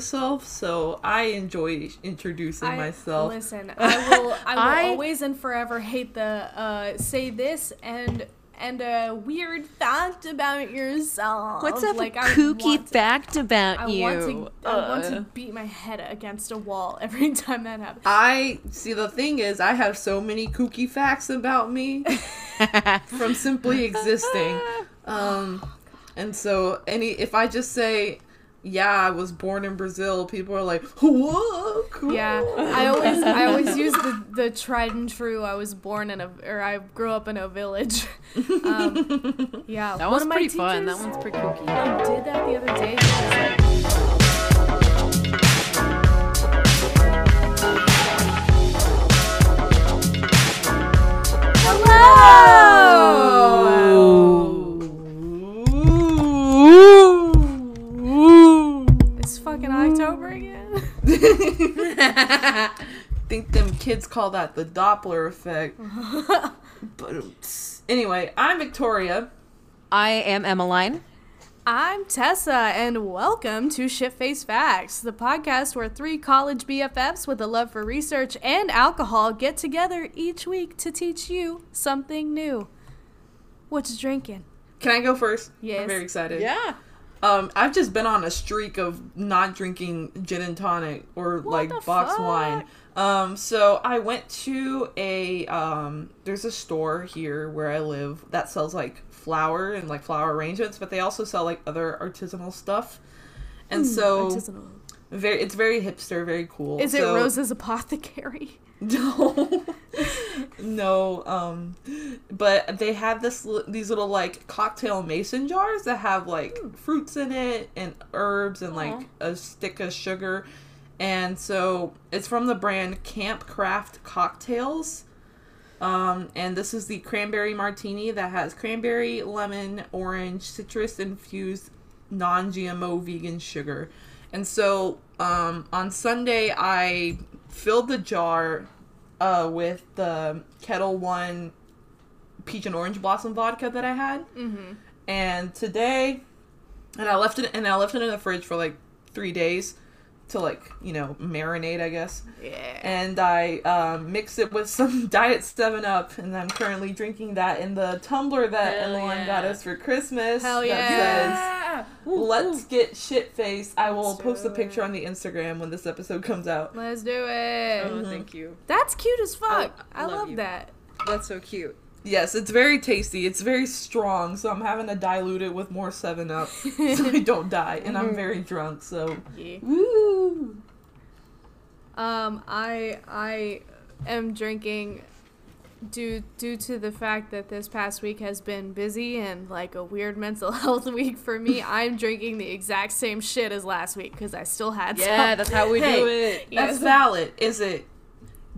myself, so I enjoy introducing I, myself. Listen, I will. I will I- always and forever hate the uh, say this and and a weird fact about yourself. What's up like a kooky to- fact about I you? want to. I want Uh. to beat my head against a wall every time that happens. I see. The thing is, I have so many kooky facts about me from simply existing. Um, and so any if I just say, "Yeah, I was born in Brazil," people are like, "Whoa, cool." Yeah, I always I always use the, the tried and true. I was born in a or I grew up in a village. Um, yeah, that one one's of my pretty fun. That one's pretty kooky. I did that the other day. He was like, "It's fucking October again." think them kids call that the Doppler effect. but anyway, I'm Victoria. I am Emmeline. I'm Tessa, and welcome to Shitface Facts, the podcast where three college BFFs with a love for research and alcohol get together each week to teach you something new. What's drinking? Can I go first? Yes. I'm very excited. Yeah. Um, I've just been on a streak of not drinking gin and tonic or like the box fuck? wine. Um, so I went to a um, there's a store here where I live that sells like flower and like flower arrangements, but they also sell like other artisanal stuff. And so Artisanal. very, it's very hipster, very cool. Is it Rose's Apothecary? No, no. Um, but they have this these little like cocktail mason jars that have like fruits in it and herbs and like a stick of sugar, and so it's from the brand Camp Craft Cocktails. Um, and this is the cranberry martini that has cranberry, lemon, orange, citrus infused non-GMO vegan sugar. And so um, on Sunday I filled the jar uh, with the Ketel One peach and orange blossom vodka that I had. Mm-hmm. And today, and I left it and I left it in the fridge for like three days to like you know marinate, I guess. Yeah. And I um, mixed it with some Diet Seven Up, and I'm currently drinking that in the tumbler that Hell Emmeline yeah. got us for Christmas. Hell that yeah. says, Let's get shit faced. I will Let's post a picture it. on the Instagram when this episode comes out. Let's do it. Oh, thank you. That's cute as fuck. I I, love love that. That's so cute. Yes, it's very tasty. It's very strong, so I'm having to dilute it with more 7 Up so I don't die. And I'm very drunk, so. Yeah. Woo! Um, I I am drinking due due to the fact that this past week has been busy and like a weird mental health week for me. I'm drinking the exact same shit as last week because I still had Yeah, some. that's how we Hey, do it. That's Yes. valid. Is it.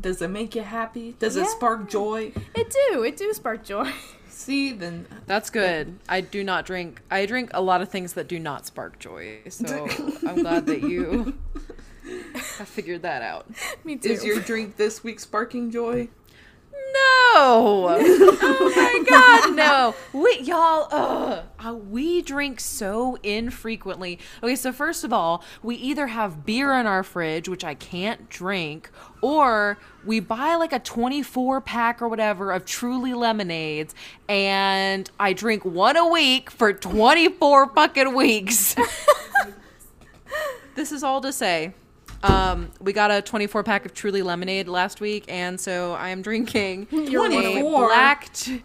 Does it make you happy? Does it spark joy? It do it do spark joy. See, then. That's good. I do not drink. I drink a lot of things that do not spark joy. So I'm glad that you have figured that out. me too. Is your drink this week sparking joy? No! oh my god, no! Wait, y'all, ugh. Uh, we drink so infrequently. Okay, so first of all, we either have beer in our fridge, which I can't drink, or we buy like a 24 pack or whatever of truly lemonades, and I drink one a week for 24 fucking weeks. this is all to say. Um, we got a 24 pack of Truly lemonade last week, and so I am drinking You're a 24? black. T-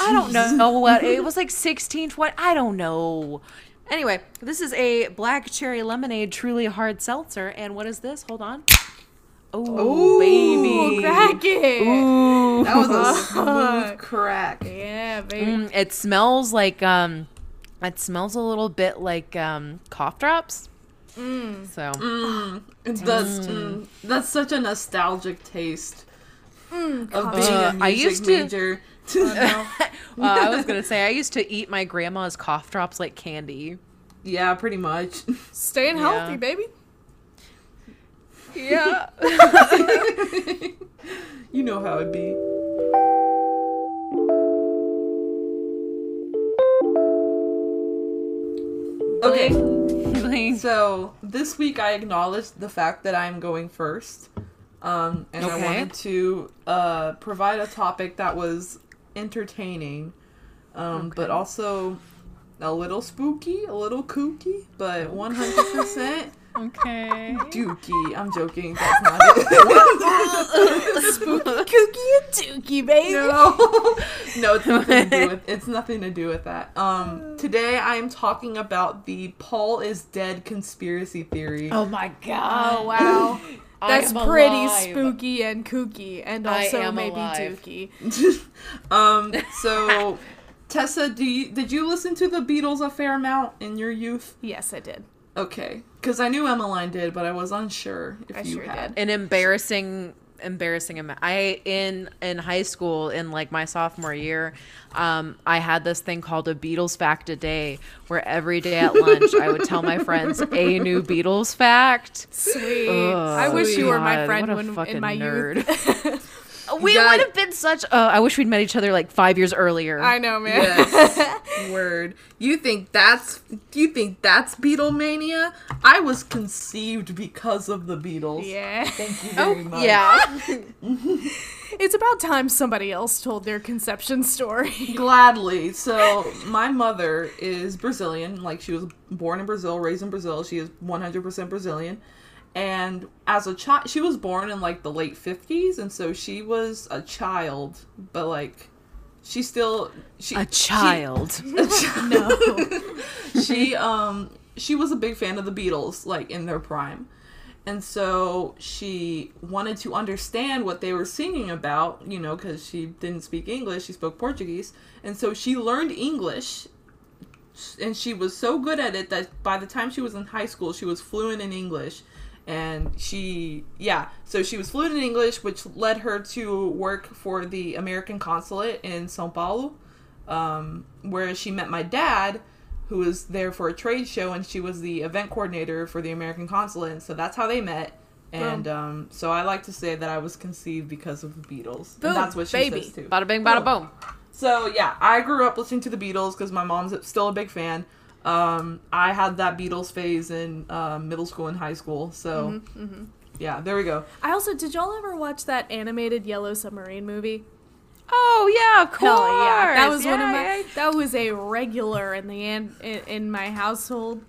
I don't know what it was like 16, 20. I don't know. Anyway, this is a black cherry lemonade, truly hard seltzer. And what is this? Hold on. Oh, Ooh, baby. crack it. Ooh. That was a smooth crack. Yeah, baby. Mm, it smells like um, it smells a little bit like um cough drops. Mm. So Mm, that's mm, that's such a nostalgic taste Mm, of coffee. being Uh, a I music used to- major. uh, I was gonna say I used to eat my grandma's cough drops like candy. yeah, pretty much. Staying Yeah. healthy, baby. Yeah. you know how it be. Okay, Like, so this week I acknowledged the fact that I'm going first, um, and I wanted to uh, provide a topic that was entertaining, um, but also a little spooky, a little kooky, but 100 percent Okay. dookie. I'm joking. That's not it. Spooky kooky and dookie, baby. No, no, it's nothing to do with it's nothing to do with that. Um, today I am talking about the Paul is dead conspiracy theory. Oh my god. Oh wow. That's pretty alive. spooky and kooky, and I also maybe alive. dookie. um, so Tessa, do you did you listen to the Beatles a fair amount in your youth? Yes, I did. Okay, because I knew Emmeline did, but I was unsure if I you sure had. did. An embarrassing embarrassing amount. I in in high school in like my sophomore year, um, I had this thing called a Beatles fact a day, where every day at lunch I would tell my friends a new Beatles fact. Sweet. Ugh, I wish you were my friend when in my nerd. youth. We Yeah. would have been such. Uh, I wish we'd met each other like five years earlier. I know, man. Yes. Word. You think that's do you think that's Beatlemania? I was conceived because of the Beatles. yeah. Thank you very much. Oh, yeah. It's about time somebody else told their conception story. Gladly. So my mother is Brazilian. Like she was born in Brazil, raised in Brazil. She is 100% Brazilian. And as a child, she was born in like the late 50s, and so she was a child, but like she still she a child. She, no. she um she was a big fan of the Beatles like in their prime. And so she wanted to understand what they were singing about, you know, cuz she didn't speak English, she spoke Portuguese. And so she learned English and she was so good at it that by the time she was in high school, she was fluent in English. And she, yeah, so she was fluent in English, which led her to work for the American consulate in Sao Paulo, um, where she met my dad, who was there for a trade show, and she was the event coordinator for the American consulate. And so that's how they met. And um, so I like to say that I was conceived because of the Beatles. Boom, and that's what she baby. says too. Bada bing, bada boom. So yeah, I grew up listening to the Beatles because my mom's still a big fan. Um, I had that Beatles phase in uh, middle school and high school. So Mm-hmm, yeah, there we go. I also did y'all ever watch that animated Yellow Submarine movie? Oh yeah, of course. Hell yeah, that was one of my. yeah. That was a regular in the an, in, in my household.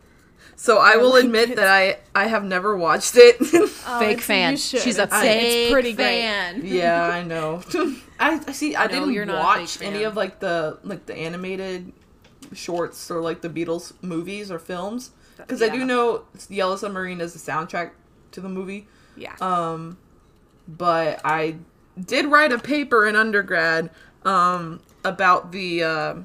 So I will like admit it. that I I have never watched it. Oh, Fake it's- fan. She's a It's- fake It's pretty great. fan. yeah, I know. I I see. I No, didn't you're not a fake watch any of like the like the animated shorts or like the Beatles movies or films because I do know Yellow Submarine is the soundtrack to the movie. Yeah. Um, but I did write a paper in undergrad um, about the uh,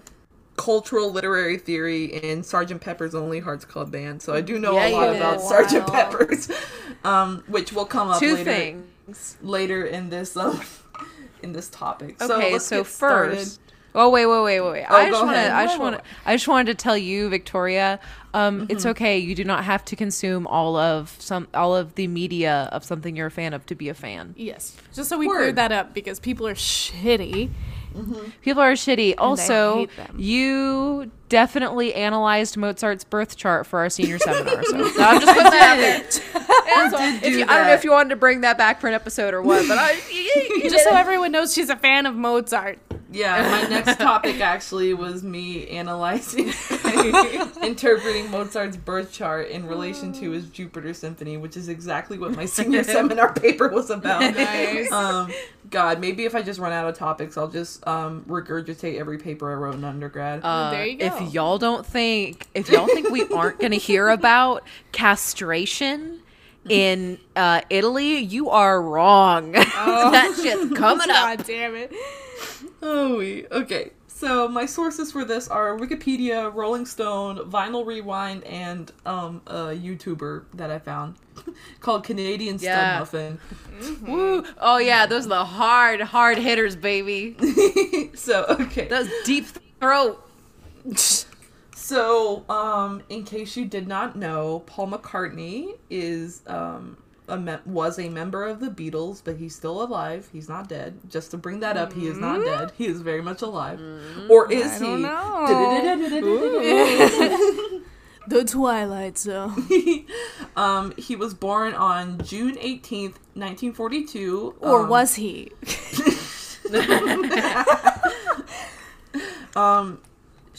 cultural literary theory in Sergeant Pepper's Only Hearts Club Band. So I do know Yeah, a lot about did. Sergeant Pepper's, um, which will come up Two later, things. later in this um, in this topic. so Okay, let's so, started. first. Oh wait, wait, wait, wait, wait. Oh, I just want to, I just want to. I just wanted to tell you, Victoria. Um, it's okay. You do not have to consume all of some all of the media of something you're a fan of to be a fan. yes. Just so we Word. cleared that up because people are shitty. People are shitty. Also, you definitely analyzed Mozart's birth chart for our senior seminar. So, so I'm just putting that out there. And so did do you, I don't know if you wanted to bring that back for an episode or what, but I you Just so did it. everyone knows she's a fan of Mozart. Yeah, my next topic actually was me analyzing, interpreting Mozart's birth chart in relation to his Jupiter Symphony, which is exactly what my senior seminar paper was about. Nice. Um, God, maybe if I just run out of topics, I'll just um, regurgitate every paper I wrote in undergrad. Uh, There you go. If y'all don't think, if y'all think we aren't going to hear about castration in uh, Italy, you are wrong. that shit's coming up. God damn it. Oh, we okay. So my sources for this are Wikipedia, Rolling Stone, Vinyl Rewind, and um, a YouTuber that I found called Canadian Stud Yeah. Muffin. Woo! Oh yeah, those are the hard, hard hitters, baby. so okay. Those deep throat. So, um, in case you did not know, Paul McCartney is um a me- was a member of the Beatles, but he's still alive. He's not dead. Just to bring that up, he is not dead. He is very much alive. Or is I don't he? know. The Twilight Zone. um, he was born on June 18th, 1942. Or um, was he? Um,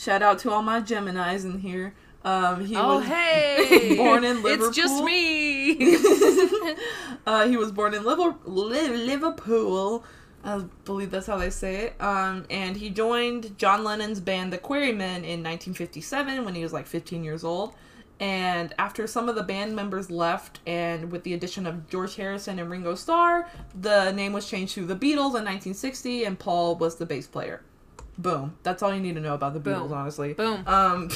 shout out to all my Geminis in here. Um, he Oh was hey, born in Liverpool. It's just me. uh, he was born in Liver- Liverpool. I believe that's how they say it. Um, and he joined John Lennon's band, the Quarrymen, in 1957 when he was like 15 years old. And after some of the band members left, and with the addition of George Harrison and Ringo Starr, the name was changed to the Beatles in 1960, and Paul was the bass player. Boom. That's all you need to know about the Beatles, Boom. honestly. Boom. Um,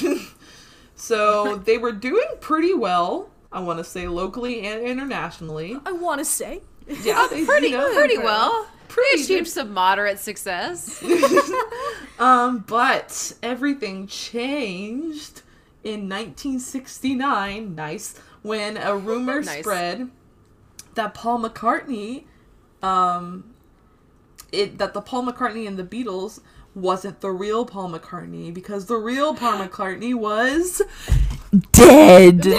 so they were doing pretty well. I want to say locally and internationally. I want to say. Yeah, they, pretty, you know, pretty well. Pretty Pretty achieved some moderate success. Um, but everything changed in 1969. Nice, when a rumor Nice. spread that Paul McCartney, um, it that the Paul McCartney and the Beatles wasn't the real Paul McCartney because the real Paul McCartney was dead.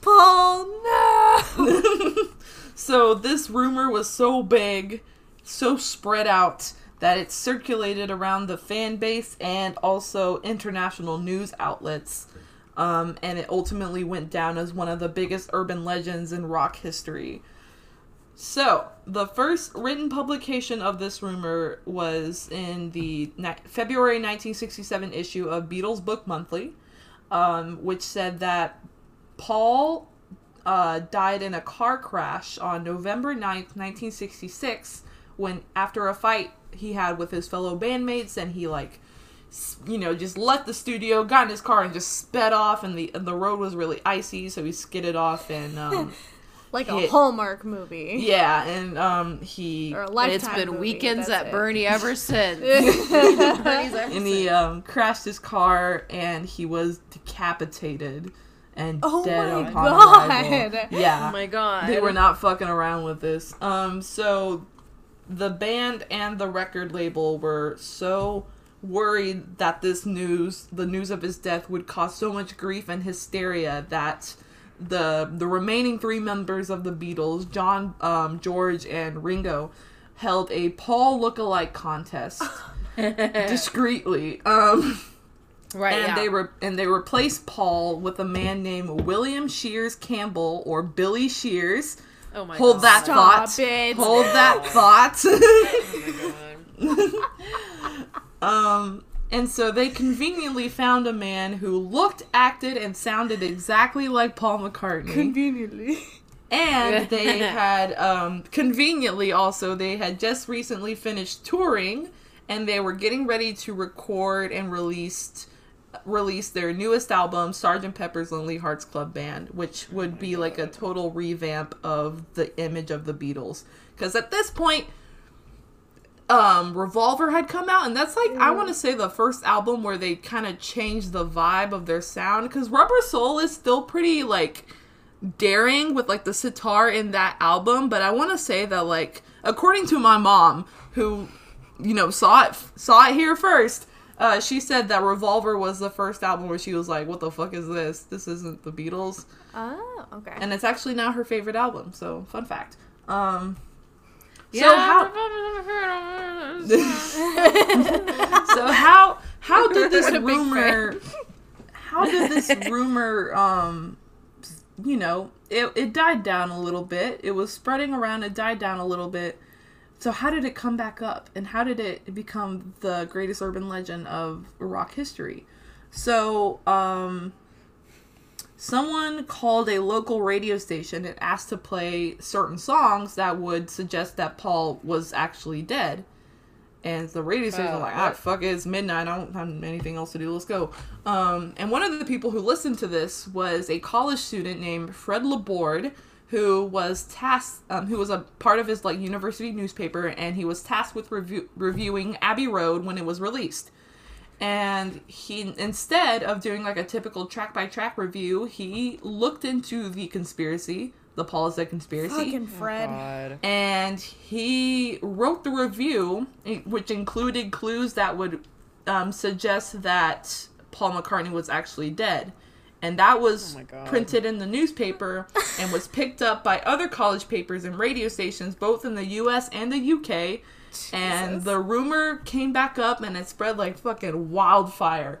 Paul, no! So this rumor was so big, so spread out that it circulated around the fan base and also international news outlets. Um, and it ultimately went down as one of the biggest urban legends in rock history. So, the first written publication of this rumor was in the February 1967 issue of Beatles Book Monthly, um, which said that Paul uh, died in a car crash on November 9th, 1966, when after a fight he had with his fellow bandmates, and he like, you know, just left the studio, got in his car, and just sped off, and the and the road was really icy, so he skidded off, and um, Like a Hallmark movie. yeah, and um, he Or a And it's been movie, weekends at it. Bernie ever since. Bernie's ever and he um crashed his car, and he was decapitated and Oh dead my upon God. arrival. Yeah, Oh my god. they were not fucking around with this. Um, so the band and the record label were so worried that this news, the news of his death, would cause so much grief and hysteria that the the remaining three members of the Beatles, John, um, George, and Ringo, held a Paul lookalike contest discreetly. Um. right. and yeah. they re- and they replaced Paul with a man named William Shears Campbell or Billy Shears. oh my God. Hold god. that Stop thought. it. Hold that thought. Oh my god. um, and so they conveniently found a man who looked, acted, and sounded exactly like Paul McCartney. Conveniently. and they had um, conveniently also they had just recently finished touring and they were getting ready to record and released release their newest album Sgt. Pepper's Lonely Hearts Club Band which would be like a total revamp of the image of the Beatles cuz at this point um Revolver had come out and that's like I want to say the first album where they kind of changed the vibe of their sound cuz Rubber Soul is still pretty like daring with like the sitar in that album, but I want to say that like according to my mom, who you know saw it saw it here first, uh, she said that Revolver was the first album where she was like, "What the fuck is this? This isn't the Beatles," Oh, okay. and it's actually now her favorite album. So fun fact. Um, so Yeah. how so how how did this What a big rumor how did this rumor um you know it, it died down a little bit. It was spreading around. It died down a little bit. So how did it come back up? And how did it become the greatest urban legend of rock history? So um someone called a local radio station and asked to play certain songs that would suggest that Paul was actually dead. And the radio station was Oh, like, ah, what? fuck it, it's midnight. I don't have anything else to do. Let's go. Um, and one of the people who listened to this was a college student named Fred Laborde, who was tasked, um, who was a part of his like university newspaper, and he was tasked with review- reviewing Abbey Road when it was released and he instead of doing like a typical track by track review he looked into the conspiracy the Paul is a conspiracy. Fucking Fred. God. and he wrote the review, which included clues that would um, suggest that Paul McCartney was actually dead. And that was Oh printed in the newspaper and was picked up by other college papers and radio stations, both in the US and the UK. And Jesus. the rumor came back up and it spread like fucking wildfire.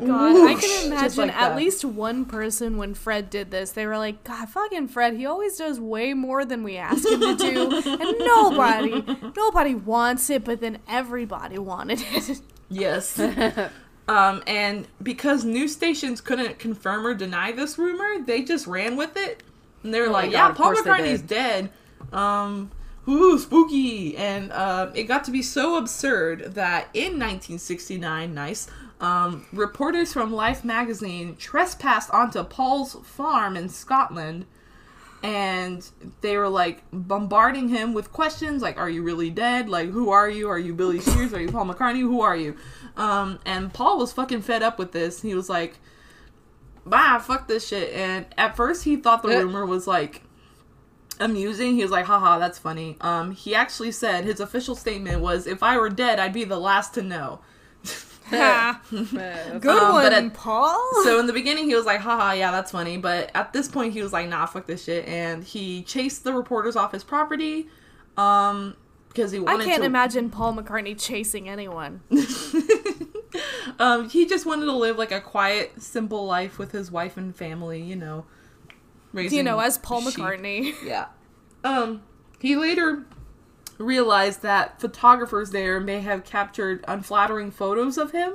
God, I can imagine like at that. least one person when Fred did this, they were like, God, fucking Fred, he always does way more than we ask him to do. and nobody, nobody wants it, but then everybody wanted it. Yes. um, and because news stations couldn't confirm or deny this rumor, they just ran with it. And they were Oh like, God, "Yeah, Paul McCartney's dead." Um, ooh, spooky. And uh, it got to be so absurd that in 1969, nice, um, reporters from Life magazine trespassed onto Paul's farm in Scotland. And they were like bombarding him with questions like are you really dead? Like who are you? Are you billy shears? Are you paul mccartney? Who are you? Um and paul was fucking fed up with this. He was like bah fuck this shit. And at first he thought the Uh. rumor was like amusing he was like haha that's funny um he actually said his official statement was if i were dead i'd be the last to know Ha. Good Good Um, one, at- Paul. so in the beginning he was like haha yeah that's funny but at this point he was like nah fuck this shit and he chased the reporters off his property um because he wanted I can't to imagine Paul McCartney chasing anyone. um he just wanted to live like a quiet simple life with his wife and family you know raising you know, as Paul sheep. McCartney. yeah um he later realized that photographers there may have captured unflattering photos of him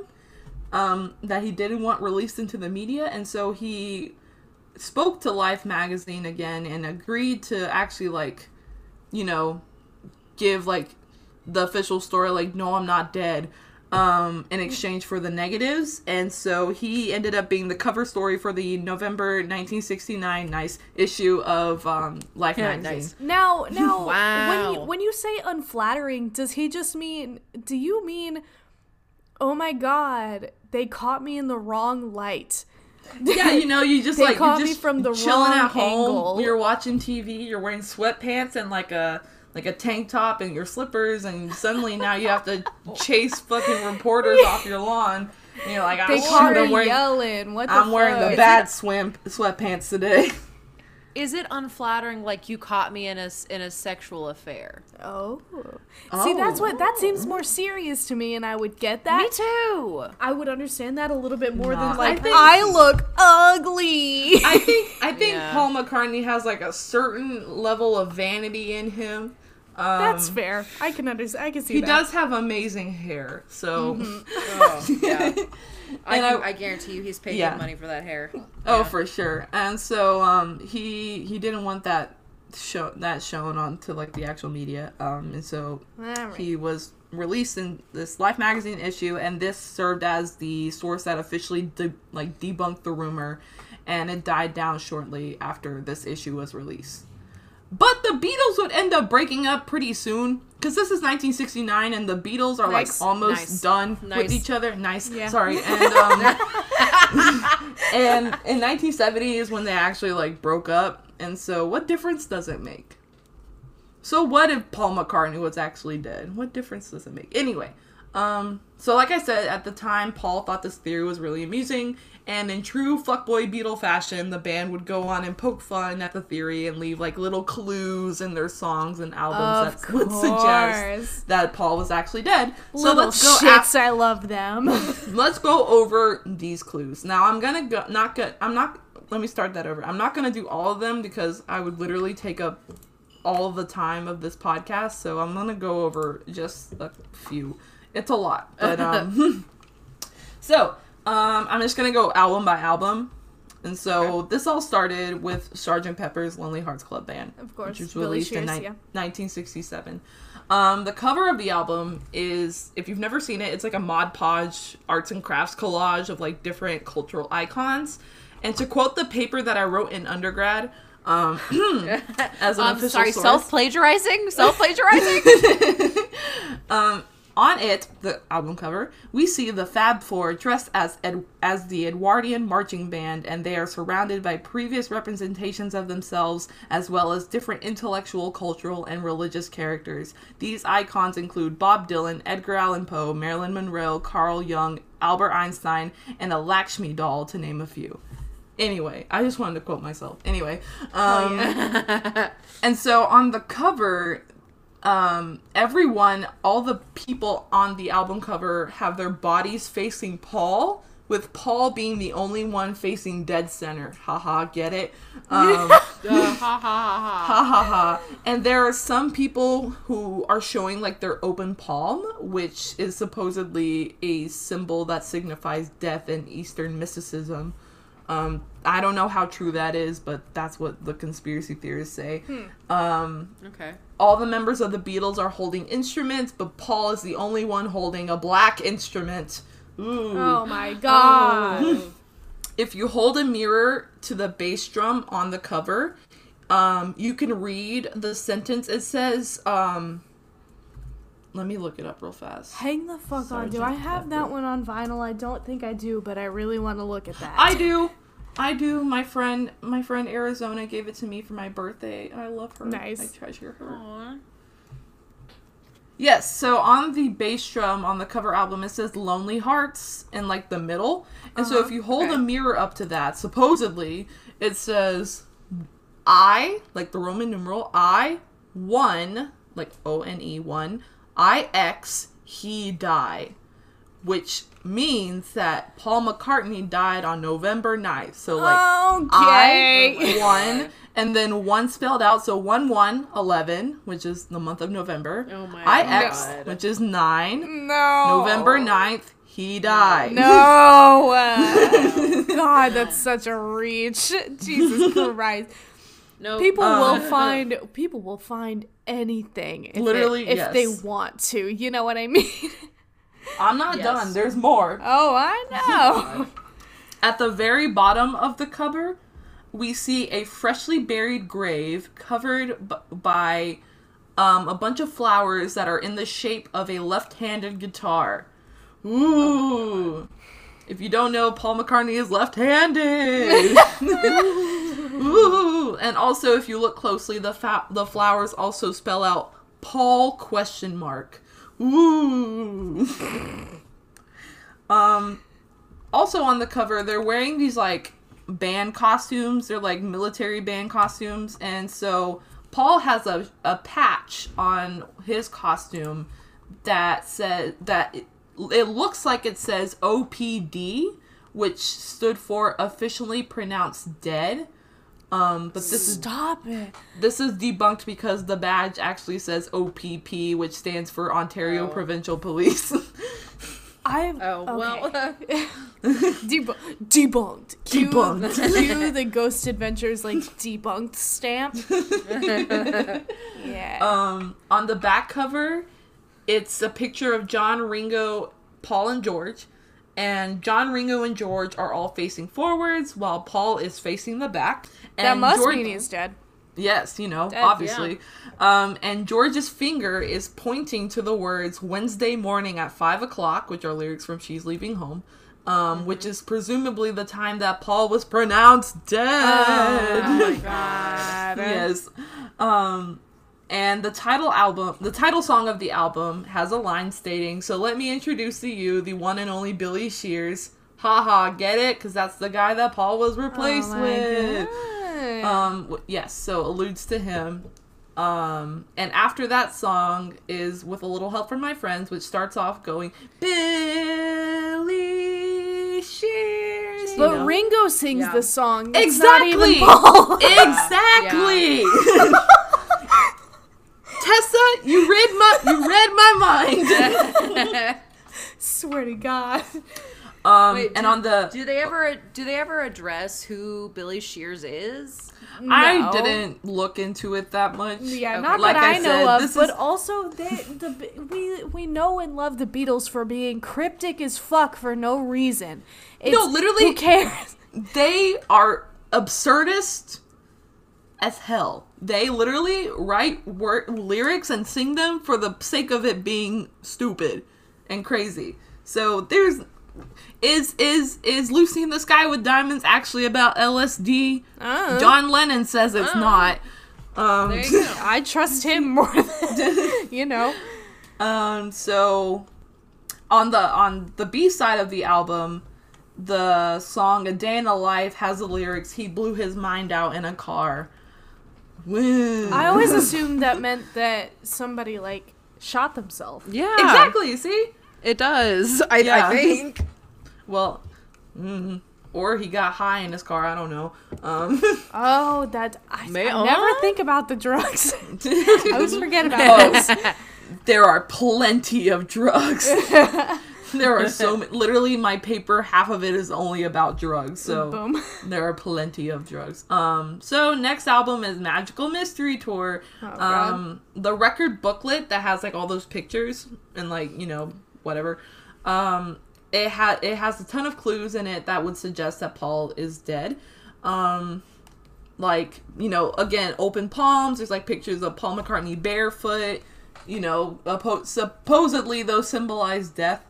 um, that he didn't want released into the media, and so he spoke to Life magazine again and agreed to actually like, you know, give like the official story like, no, I'm not dead. Um, in exchange for the negatives, and so he ended up being the cover story for the November 1969 nice issue of um, Life Yeah, magazine. nice. Now, now, when Wow. you when you say unflattering, does he just mean? Do you mean? Oh my God, they caught me in the wrong light. Yeah, you know, you just like caught you're me just from the chilling wrong at home. angle. You're watching TV. You're wearing sweatpants and like a like a tank top and your slippers, and suddenly now you have to chase fucking reporters off your lawn. And you're like, oh, They caught her I'm wearing, yelling. What the I'm wearing the fuck? bad swim sweatpants today. Is it unflattering like you caught me in a s- in a sexual affair? Oh. See, that's Oh. what that oh. seems more serious to me, and I would get that. Me too. I would understand that a little bit more Nah, than like I think- I look ugly. I think I think Yeah. Paul McCartney has like a certain level of vanity in him. Um, That's fair. I can understand. I can see He that. does have amazing hair, so Oh, yeah. I, And I- I guarantee you, he's paid Yeah. money for that hair. Oh, Yeah. for sure. And so um he he didn't want that show that shown on to like the actual media. Um and so Alright. he was released in this Life magazine issue and this served as the source that officially de- like debunked the rumor and it died down shortly after this issue was released. But the Beatles would end up breaking up pretty soon because this is 1969 and the Beatles are Nice. like almost Nice. done with each other. Nice. Yeah. Sorry. And um and in 1970 is when they actually like broke up. And so what difference does it make? So what if Paul McCartney was actually dead? What difference does it make? Anyway, um, so like I said, at the time, Paul thought this theory was really amusing, and in true fuckboy Beatle fashion, the band would go on and poke fun at the theory and leave like little clues in their songs and albums Of that would suggest that Paul was actually dead. So Little let's go. shits, af- I love them. let's go over these clues. Now I'm gonna go not go I'm not let me start that over. I'm not gonna do all of them because I would literally take up all the time of this podcast. So I'm gonna go over just a few. It's a lot. But um So um I'm just gonna go album by album. And so this all started with Sgt. Pepper's Lonely Hearts Club Band. Of course, Which was Billy released in Shears, ni- yeah. 1967. Um, the cover of the album is, if you've never seen it, it's like a Mod Podge arts and crafts collage of like different cultural icons. And to quote the paper that I wrote in undergrad, um, as an I'm official sorry, source, self plagiarizing? Self plagiarizing? um, on it, the album cover, we see the Fab Four dressed as Ed- as the Edwardian marching band, and they are surrounded by previous representations of themselves, as well as different intellectual, cultural, and religious characters. These icons include Bob Dylan, Edgar Allan Poe, Marilyn Monroe, Carl Jung, Albert Einstein, and a Lakshmi doll, to name a few. Anyway, I just wanted to quote myself. Anyway, um, and so on the cover, um, everyone, all the people on the album cover have their bodies facing Paul, with Paul being the only one facing dead center. Haha, get it? Um, Uh, ha ha ha ha. ha ha ha. And there are some people who are showing like their open palm, which is supposedly a symbol that signifies death in Eastern mysticism. Um, I don't know how true that is, but that's what the conspiracy theorists say. Um, Okay. All the members of the Beatles are holding instruments, but Paul is the only one holding a black instrument. Ooh. Oh my god. If you hold a mirror to the bass drum on the cover, um, you can read the sentence. It says, um, let me look it up real fast. Hang the fuck on. Do I Sergeant have that one on vinyl? I don't think I do, but I really want to look at that. I do. I do. My friend, my friend Arizona gave it to me for my birthday. I love her. Nice. I treasure her. Aw. Yes, so on the bass drum on the cover album it says Lonely Hearts in like the middle. And so Uh-huh, if you hold okay. a mirror up to that, supposedly it says I, like the Roman numeral I, one, like O N E one, I X, he die. Which means that Paul McCartney died on November 9th. So like Okay. I one and then one spelled out so 1 1 11 which is the month of November. Oh my IX God. which is 9. no. November 9th he died. No. God, that's such a reach. Jesus Christ. No. People Uh, will find people will find anything if, Literally, they, if they want to. You know what I mean? I'm not Yes. done. There's more. oh, I know. At the very bottom of the cover, we see a freshly buried grave covered b- by um, a bunch of flowers that are in the shape of a left-handed guitar. Ooh. If you don't know, Paul McCartney is left-handed. Ooh. And also, if you look closely, the fa- the flowers also spell out Paul question mark. Ooh. um. Also on the cover, they're wearing these like band costumes. They're like military band costumes, and so Paul has a a patch on his costume that says that it, it looks like it says OPD, which stood for officially pronounced dead. Um, but this is Stop it. this is debunked because the badge actually says OPP, which stands for Ontario Oh. Provincial Police. I Oh well. Deb- debunked. Cue- Debunked. Cue the Ghost Adventures like debunked stamp. yeah. um, on the back cover, it's a picture of John, Ringo, Paul, and George. And John, Ringo, and George are all facing forwards while Paul is facing the back. And that must George- mean he's dead. Yes, you know, Dead, obviously. Um, and George's finger is pointing to the words Wednesday morning at five o'clock, which are lyrics from She's Leaving Home, um, which is presumably the time that Paul was pronounced dead. Oh my god. yes. Um, and the title album, the title song of the album has a line stating, So let me introduce to you the one and only Billy Shears. Ha ha, get it? Because that's the guy that Paul was replaced Oh with. God. Um, yes, so alludes to him. Um, and after that song is with a little help from my friends, which starts off going Billy Shears. you but know? Ringo sings Yeah. the song. It's exactly, not even Paul. exactly. Tessa, you read my you read my mind. Swear to God. Um, Wait, and do- on the do they ever do they ever address who Billy Shears is? I didn't look into it that much. Yeah, Okay. not Like that I I, know said, of, this but is- also they, the we we know and love the Beatles for being cryptic as fuck for no reason. It's, literally- who cares? They are absurdist as hell. They literally write word lyrics and sing them for the sake of it being stupid and crazy. So there's is is is Lucy in the Sky with Diamonds actually about LSD? Uh, John Lennon says it's not. Um, there you go. I trust him more than you know. Um, so on the on the B side of the album, the song "A Day in the Life" has the lyrics "He blew his mind out in a car." Woo. I always assumed that meant that somebody like shot themselves. Yeah. exactly. See, It does. I, Yeah. I think. well, mm, or he got high in his car. I don't know. Um, Oh, that I, May- I never uh? think about the drugs. I always forget about those. there are plenty of drugs. there are so many. Literally, my paper half of it is only about drugs. So. Boom. There are plenty of drugs. Um, so next album is Magical Mystery Tour. Oh, um, the record booklet that has like all those pictures and like you know whatever. Um, it had it has a ton of clues in it that would suggest that Paul is dead. Um, like you know, again, open palms. There's like pictures of Paul McCartney barefoot. You know, supposedly those symbolize death.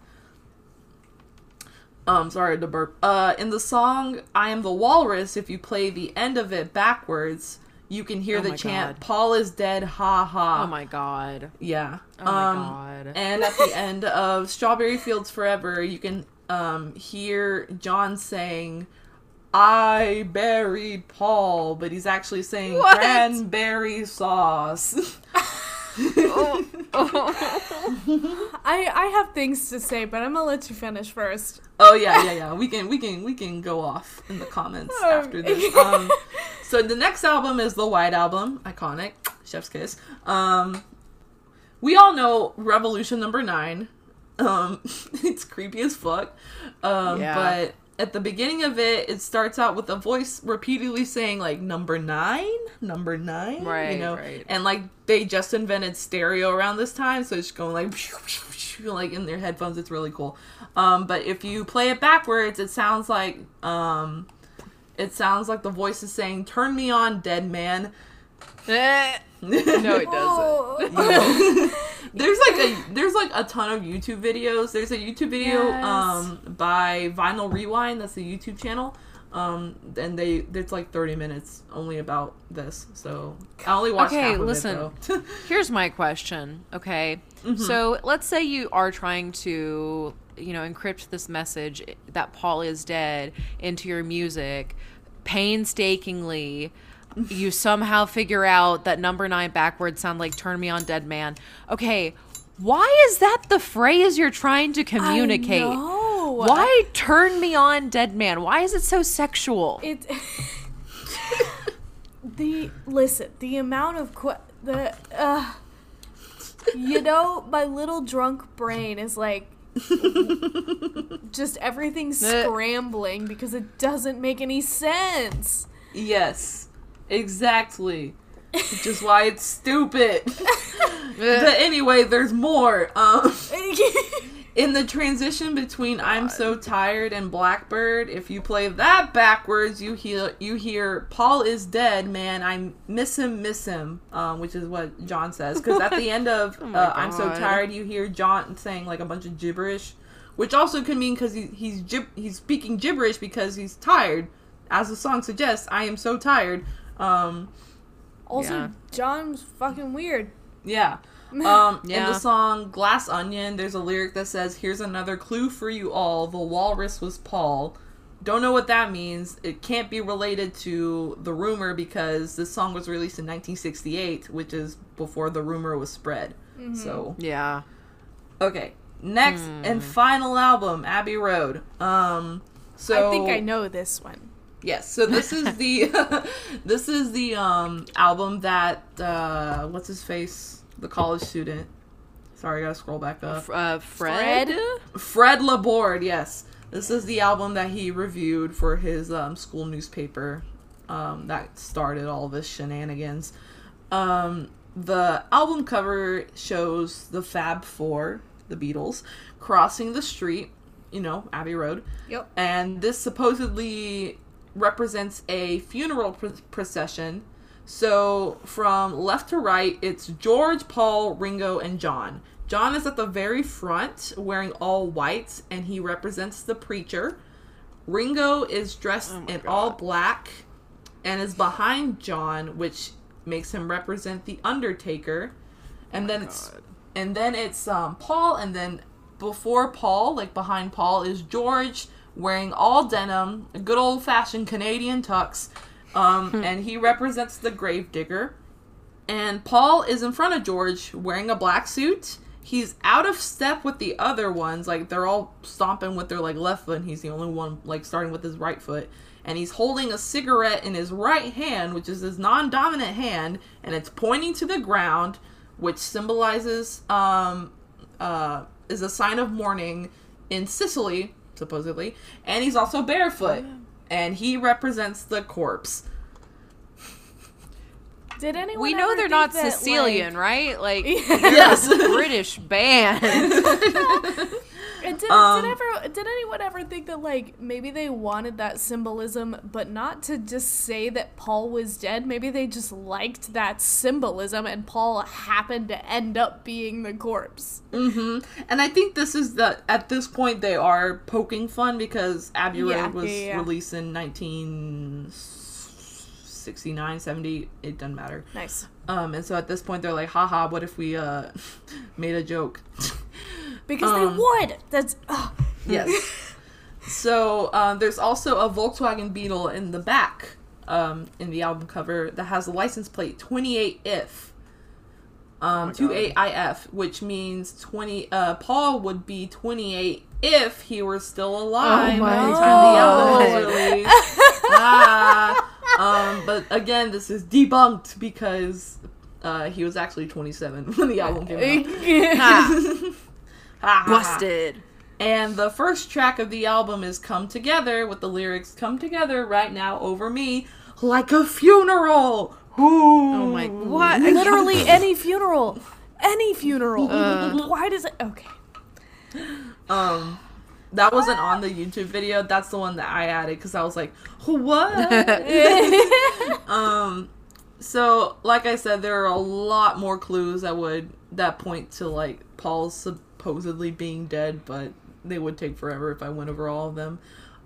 Um, sorry to burp. Uh, in the song "I Am the Walrus," if you play the end of it backwards, you can hear Oh the chant God. "Paul is dead, ha ha." Oh my god. Yeah. Oh my um, God. And at the end of Strawberry Fields Forever, you can um, hear John saying, I buried Paul, but he's actually saying What? cranberry sauce. I I have things to say, but I'm gonna let you finish first. oh yeah, yeah, yeah. We can we can we can go off in the comments Oh. after this. Um, so the next album is the White Album, iconic, Chef's Kiss. Um, we all know Revolution Number Nine. Um, it's creepy as fuck. Um, Yeah. but at the beginning of it, it starts out with a voice repeatedly saying like number nine, number nine, Right, You know, right. and like they just invented stereo around this time, so it's going like like in their headphones. It's really cool. Um, but if you play it backwards, it sounds like um, it sounds like the voice is saying, "Turn me on, dead man." Eh. no, it doesn't. There's like a there's like a ton of YouTube videos. There's a YouTube video Yes. um by Vinyl Rewind. That's a YouTube channel. Um, and they it's like 30 minutes only about this. So I only watched Okay, listen. it. Here's my question. Okay. Mm-hmm. So let's say you are trying to, you know, encrypt this message that Paul is dead into your music painstakingly. You somehow figure out that number nine backwards sound like turn me on dead man. Okay. Why is that the phrase you're trying to communicate? I know. Why turn me on dead man? Why is it so sexual? It. the listen, the amount of qu- the uh, you know, my little drunk brain is like just everything scrambling because it doesn't make any sense. yes, exactly. Which is why it's stupid. but anyway, there's more. Um, in the transition between "I'm so tired" and "Blackbird," if you play that backwards, you hear you hear "Paul is dead, man. I miss him, miss him," um, which is what John says. Because at the end of Oh uh, "I'm so tired," you hear John saying like a bunch of gibberish, which also could mean because he, he's gib- he's speaking gibberish because he's tired, as the song suggests. I am so tired. Um, also, Yeah. John's fucking weird. yeah. Um, In the song Glass Onion, there's a lyric that says, Here's another clue for you all. The walrus was Paul. Don't know what that means. It can't be related to the rumor because this song was released in 1968, which is before the rumor was spread. So, yeah. okay. Next and final album, Abbey Road. Um, so I think I know this one. Yes, so this is the this is the um album that uh what's his face? The college student. Sorry, I gotta scroll back up. F- uh, Fred? Fred? Fred Laborde, yes. This is the album that he reviewed for his um, school newspaper um, that started all this shenanigans. Um, the album cover shows the Fab Four, the Beatles, crossing the street, you know, Abbey Road. Yep. And this supposedly represents a funeral pr- procession. So from left to right, it's George, Paul, Ringo, and John. John is at the very front wearing all white and he represents the preacher. Ringo is dressed Oh in God. all black and is behind John, which makes him represent the Undertaker. And then it's Oh and then it's um, Paul, and then before Paul, like behind Paul, is George wearing all denim, a good old fashioned Canadian tux, um, and he represents the gravedigger. And Paul is in front of George wearing a black suit. He's out of step with the other ones, like they're all stomping with their like left foot, and he's the only one like starting with his right foot. And he's holding a cigarette in his right hand, which is his non-dominant hand, and it's pointing to the ground, which symbolizes um uh is a sign of mourning in Sicily, supposedly. And he's also barefoot, oh, and he represents the corpse. Did anyone? We know they're not that, Sicilian, like- right? Like Yes. British band. And did, Um, did ever did anyone ever think that like maybe they wanted that symbolism, but not to just say that Paul was dead? Maybe they just liked that symbolism, and Paul happened to end up being the corpse. Mm-hmm. And I think this is the at this point they are poking fun because Abbey Road Yeah, was yeah, yeah. released in 1969, 70. It doesn't matter. Nice. Um, and so at this point they're like, haha, what if we uh made a joke? Because Um, they would. That's ugh. Yes. so um, there's also a Volkswagen Beetle in the back um, in the album cover that has a license plate 28 if. Um, my 28 IF, which means 20. Uh, Paul would be 28 if he were still alive Oh my by the time the album was released. ah, um, but again, this is debunked because uh, he was actually 27 when the album came out. Ha. busted. And the first track of the album is Come Together with the lyrics Come Together right now over me like a funeral. Ooh. Oh my what? Literally any funeral, any funeral. Uh. Why does it? Okay. Um that wasn't on the YouTube video. That's the one that I added cuz I was like, "What?" um so like I said there are a lot more clues that would that point to like Paul's supposedly being dead, but they would take forever if I went over all of them.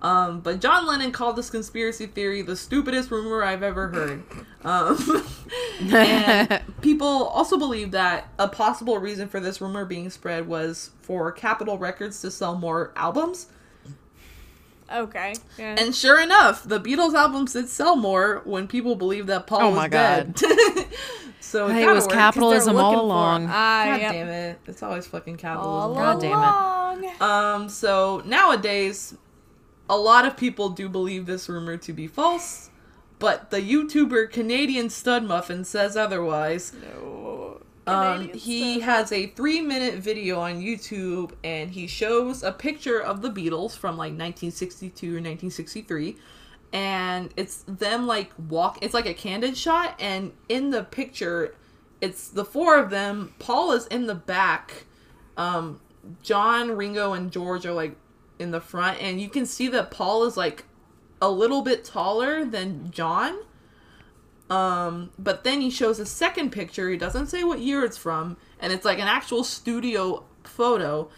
Um, but John Lennon called this conspiracy theory the stupidest rumor I've ever heard. Um, and people also believe that a possible reason for this rumor being spread was for Capitol Records to sell more albums. Okay. Yeah. And sure enough, the Beatles albums did sell more when people believed that Paul Oh was my dead. so it Hey, it was worked, 'cause capitalism all along. Ah, God yep. damn it! It's always fucking All capitalism. God damn it. along. Um, so nowadays, a lot of people do believe this rumor to be false, but the YouTuber Canadian Stud Muffin says otherwise. No. Um, he stuff. has a three minute video on YouTube and he shows a picture of the Beatles from like 1962 or 1963. And it's them like walk, it's like a candid shot. And in the picture, it's the four of them. Paul is in the back. Um, John, Ringo, and George are like in the front. And you can see that Paul is like a little bit taller than John. Um, but then he shows a second picture. He doesn't say what year it's from, and it's like an actual studio photo.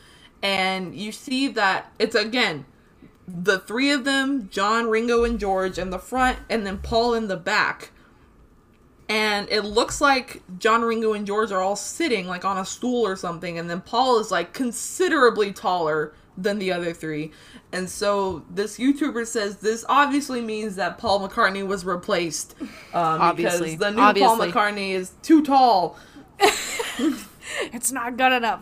And you see that it's again the three of them, John, Ringo, and George in the front, and then Paul in the back. And it looks like John, Ringo, and George are all sitting like on a stool or something, and then Paul is like considerably taller than the other three. And so this YouTuber says this obviously means that Paul McCartney was replaced. Um, Obviously. Because the new Obviously. Paul McCartney is too tall. It's not good enough.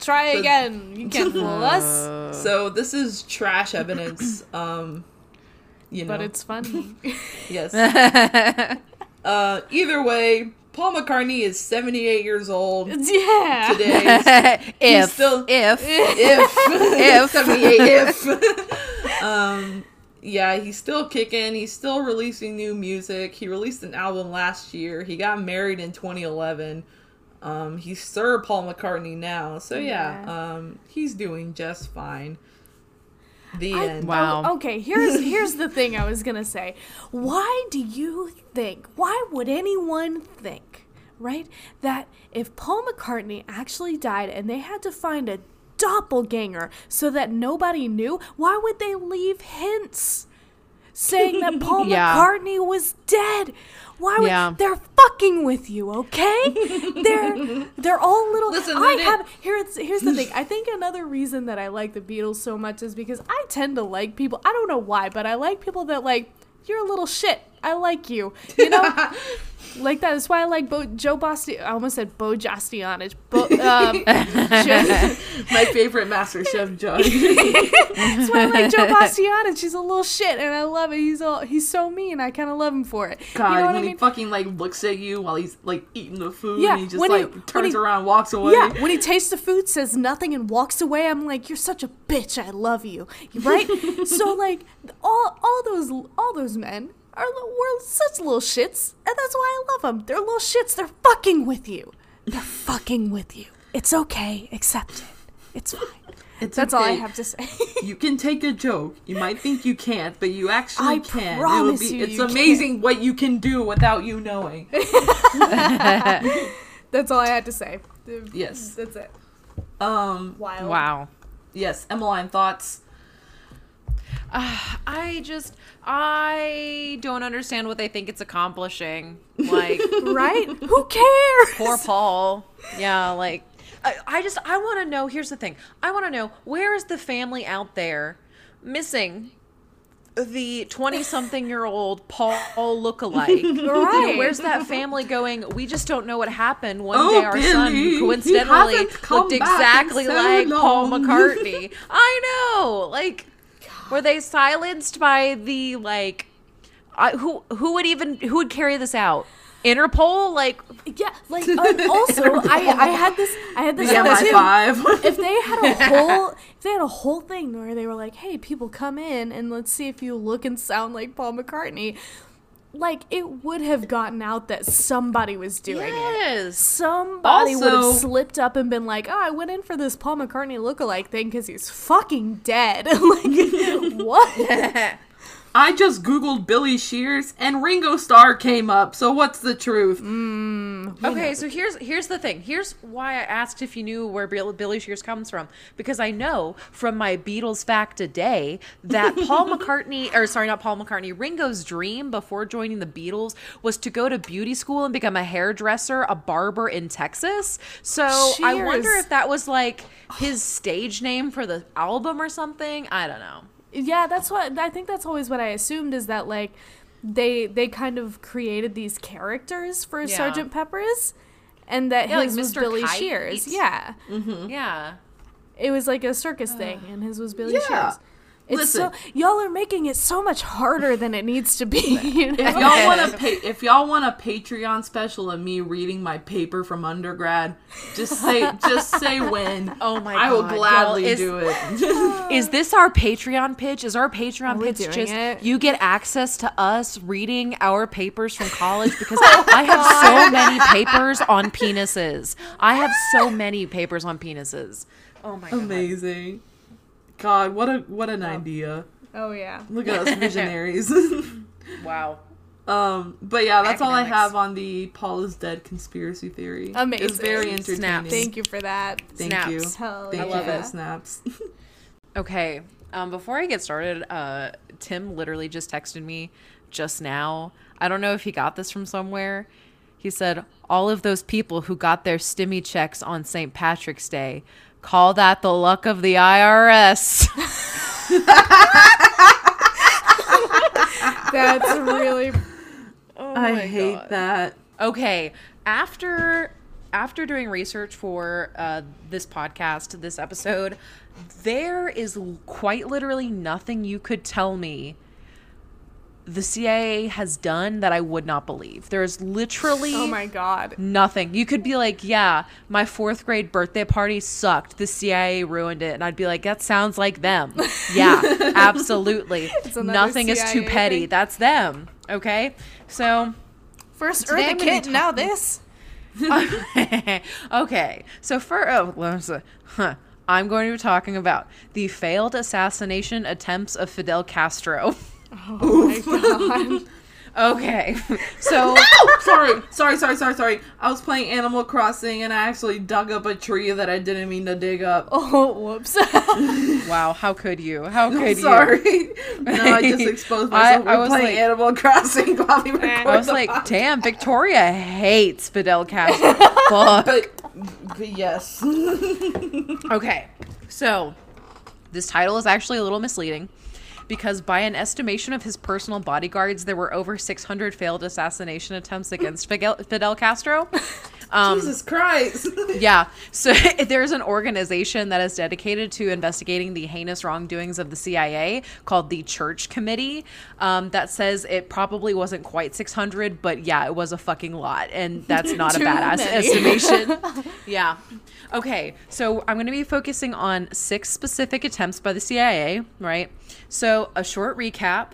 Try So- again. You can plus, Uh, So this is trash evidence. Um, you know, but it's funny. yes. Uh, either way, Paul McCartney is 78 years old yeah. today. if still- if if If. 78 if um yeah he's still kicking he's still releasing new music he released an album last year he got married in 2011 um he's sir paul mccartney now so yeah, Yeah. um he's doing just fine The I- end. Wow. oh, okay, here's here's the thing I was gonna say. Why do you think? Why would anyone think, right, that if Paul McCartney actually died and they had to find a doppelganger so that nobody knew, why would they leave hints saying that Paul Yeah. McCartney was dead? Why would Yeah. they're fucking with you, okay? they're they're all little Listen, I they have here's here's the thing. I think another reason that I like the Beatles so much is because I tend to like people. I don't know why, but I like people that like you're a little shit. I like you. You know, like that. That's why I like Bo- Joe Basti. I almost said Bo Jastianich. Bo- um, Joe- My favorite Master Chef judge. that's why I like Joe Bastianich. He's a little shit, and I love it. He's all he's so mean. I kind of love him for it. God, you know when I he fucking like looks at you while he's like eating the food, Yeah, and he just he- like when turns he- around, walks away. Yeah, when he tastes the food, says nothing, and walks away, I'm like, "You're such a bitch. I love you." Right? so like, all all those all those men are li- were such little shits, and that's why I love them. They're little shits. They're fucking with you. They're fucking with you. It's okay. Accept it. It's fine. It's That's all I have to say. You can take a joke. You might think you can't, but you actually I can. promise It'll be, you it's you amazing what you can do without you knowing. that's all I had to say. Yes. That's it. Um. Wild. Wow. Yes. Emmeline, thoughts? I just I don't understand what they think it's accomplishing. Like Right? Who cares? poor Paul. Yeah, like I, I just I want to know. Here's the thing. I want to know where is the family out there missing the 20 something year old Paul lookalike. Right. where's that family going? We just don't know what happened. One Oh, day our son Billy, he coincidentally looked exactly so like Paul. McCartney. I know. Like were they silenced by the like I, who who would even who would carry this out? Interpol? Like Yeah, like um, also I I had this I had this The too. MI5. if they had a whole if they had a whole thing where they were like, "Hey, people come in and let's see if you look and sound like Paul McCartney." Like it would have gotten out that somebody was doing it. yes. Somebody would have slipped up and been like, "Oh, I went in for this Paul McCartney lookalike thing because he's fucking dead." like, what? I just googled Billy Shears and Ringo Starr came up. So what's the truth? Mm, okay, so here's here's the thing. Here's why I asked if you knew where Billy Shears comes from because I know from my Beatles fact today that Paul McCartney or sorry, not Paul McCartney, Ringo's dream before joining the Beatles was to go to beauty school and become a hairdresser, a barber in Texas. So I wonder if that was like his stage name for the album or something. I don't know. Yeah, that's what I think. That's always what I assumed is that like they they kind of created these characters for Yeah. Sergeant Pepper's, and that Yeah, like was Mr. Billy Kite. Shears. Yeah, mm-hmm. Yeah. it was like a circus uh, thing, and his was Billy Yeah. Shears. It's Listen. so y'all are making it so much harder than it needs to be. You know? If y'all want to pay, if y'all want a Patreon special of me reading my paper from undergrad, just say just say when. Oh my god. I will God, gladly y'all, is- do it. Is this our Patreon pitch? Is our Patreon pitch just it? you get access to us reading our papers from college? Because oh I have so many papers on penises. I have so many papers on penises. Oh my god. Amazing. God, what a what an idea. oh yeah. Look at us visionaries. Wow. um, but yeah, that's all I have on the Paul is dead conspiracy theory. Amazing. It's very entertaining. Snaps. Thank you for that. Thank Snaps. you. Hell Thank yeah. you love for it. snaps. Okay. Um, before I get started, uh, Tim literally just texted me just now. I don't know if he got this from somewhere. He said, All of those people who got their stimmy checks on St. Patrick's Day, call that the luck of the IRS. That's really Oh I hate God. that. Okay, after after doing research for uh, this podcast, this episode, there is quite literally nothing you could tell me the CIA has done that I would not believe. There's literally oh my god. nothing. You could be like, "Yeah, my fourth grade birthday party sucked. The CIA ruined it," and I'd be like, "That sounds like them." Yeah, absolutely. Nothing is too petty. thing. That's them. Okay, so. First I'm gonna Kitt, now this. okay, so for oh, let me see. huh. I'm going to be talking about the failed assassination attempts of Fidel Castro. Oh my god. Okay, so sorry, sorry, sorry, sorry, sorry. I was playing Animal Crossing and I actually dug up a tree that I didn't mean to dig up. Oh, whoops. wow, how could you? How I'm could you? sorry. no, I just exposed myself. I We're was playing like- Animal Crossing while we record I was like, podcast. damn, Victoria hates Fidel Castro. Fuck. But, but yes. Okay, so this title is actually a little misleading because, by an estimation of his personal bodyguards, there were over 600 failed assassination attempts against Fidel, Fidel Castro. Um, Jesus Christ. yeah, so there's an organization that is dedicated to investigating the heinous wrongdoings of the CIA called the Church Committee um, that says it probably wasn't quite 600, but yeah, it was a fucking lot, and that's not a badass many. estimation. yeah. Okay, so I'm going to be focusing on six specific attempts by the CIA, right? So, a short recap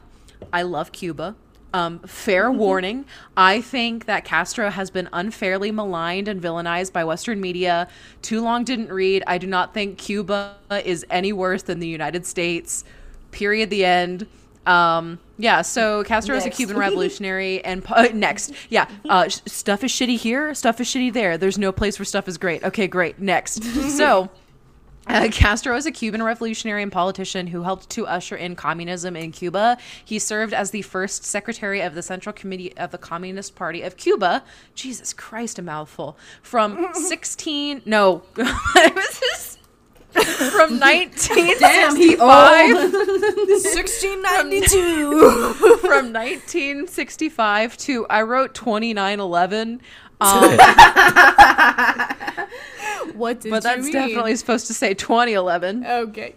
I love Cuba. Um, fair warning, I think that Castro has been unfairly maligned and villainized by Western media. Too long didn't read. I do not think Cuba is any worse than the United States. Period. The end. Um, yeah, so Castro is a Cuban revolutionary, and uh, next, yeah, uh, sh- stuff is shitty here, stuff is shitty there. There's no place where stuff is great. Okay, great. Next, so. Uh, Castro is a Cuban revolutionary and politician who helped to usher in communism in Cuba. He served as the first secretary of the Central Committee of the Communist Party of Cuba. Jesus Christ, a mouthful. From 16, no, from 1965 Damn, he old. 1692. from 1965 to I wrote 2911. Um, what did you but that's mean? definitely supposed to say 2011. Okay.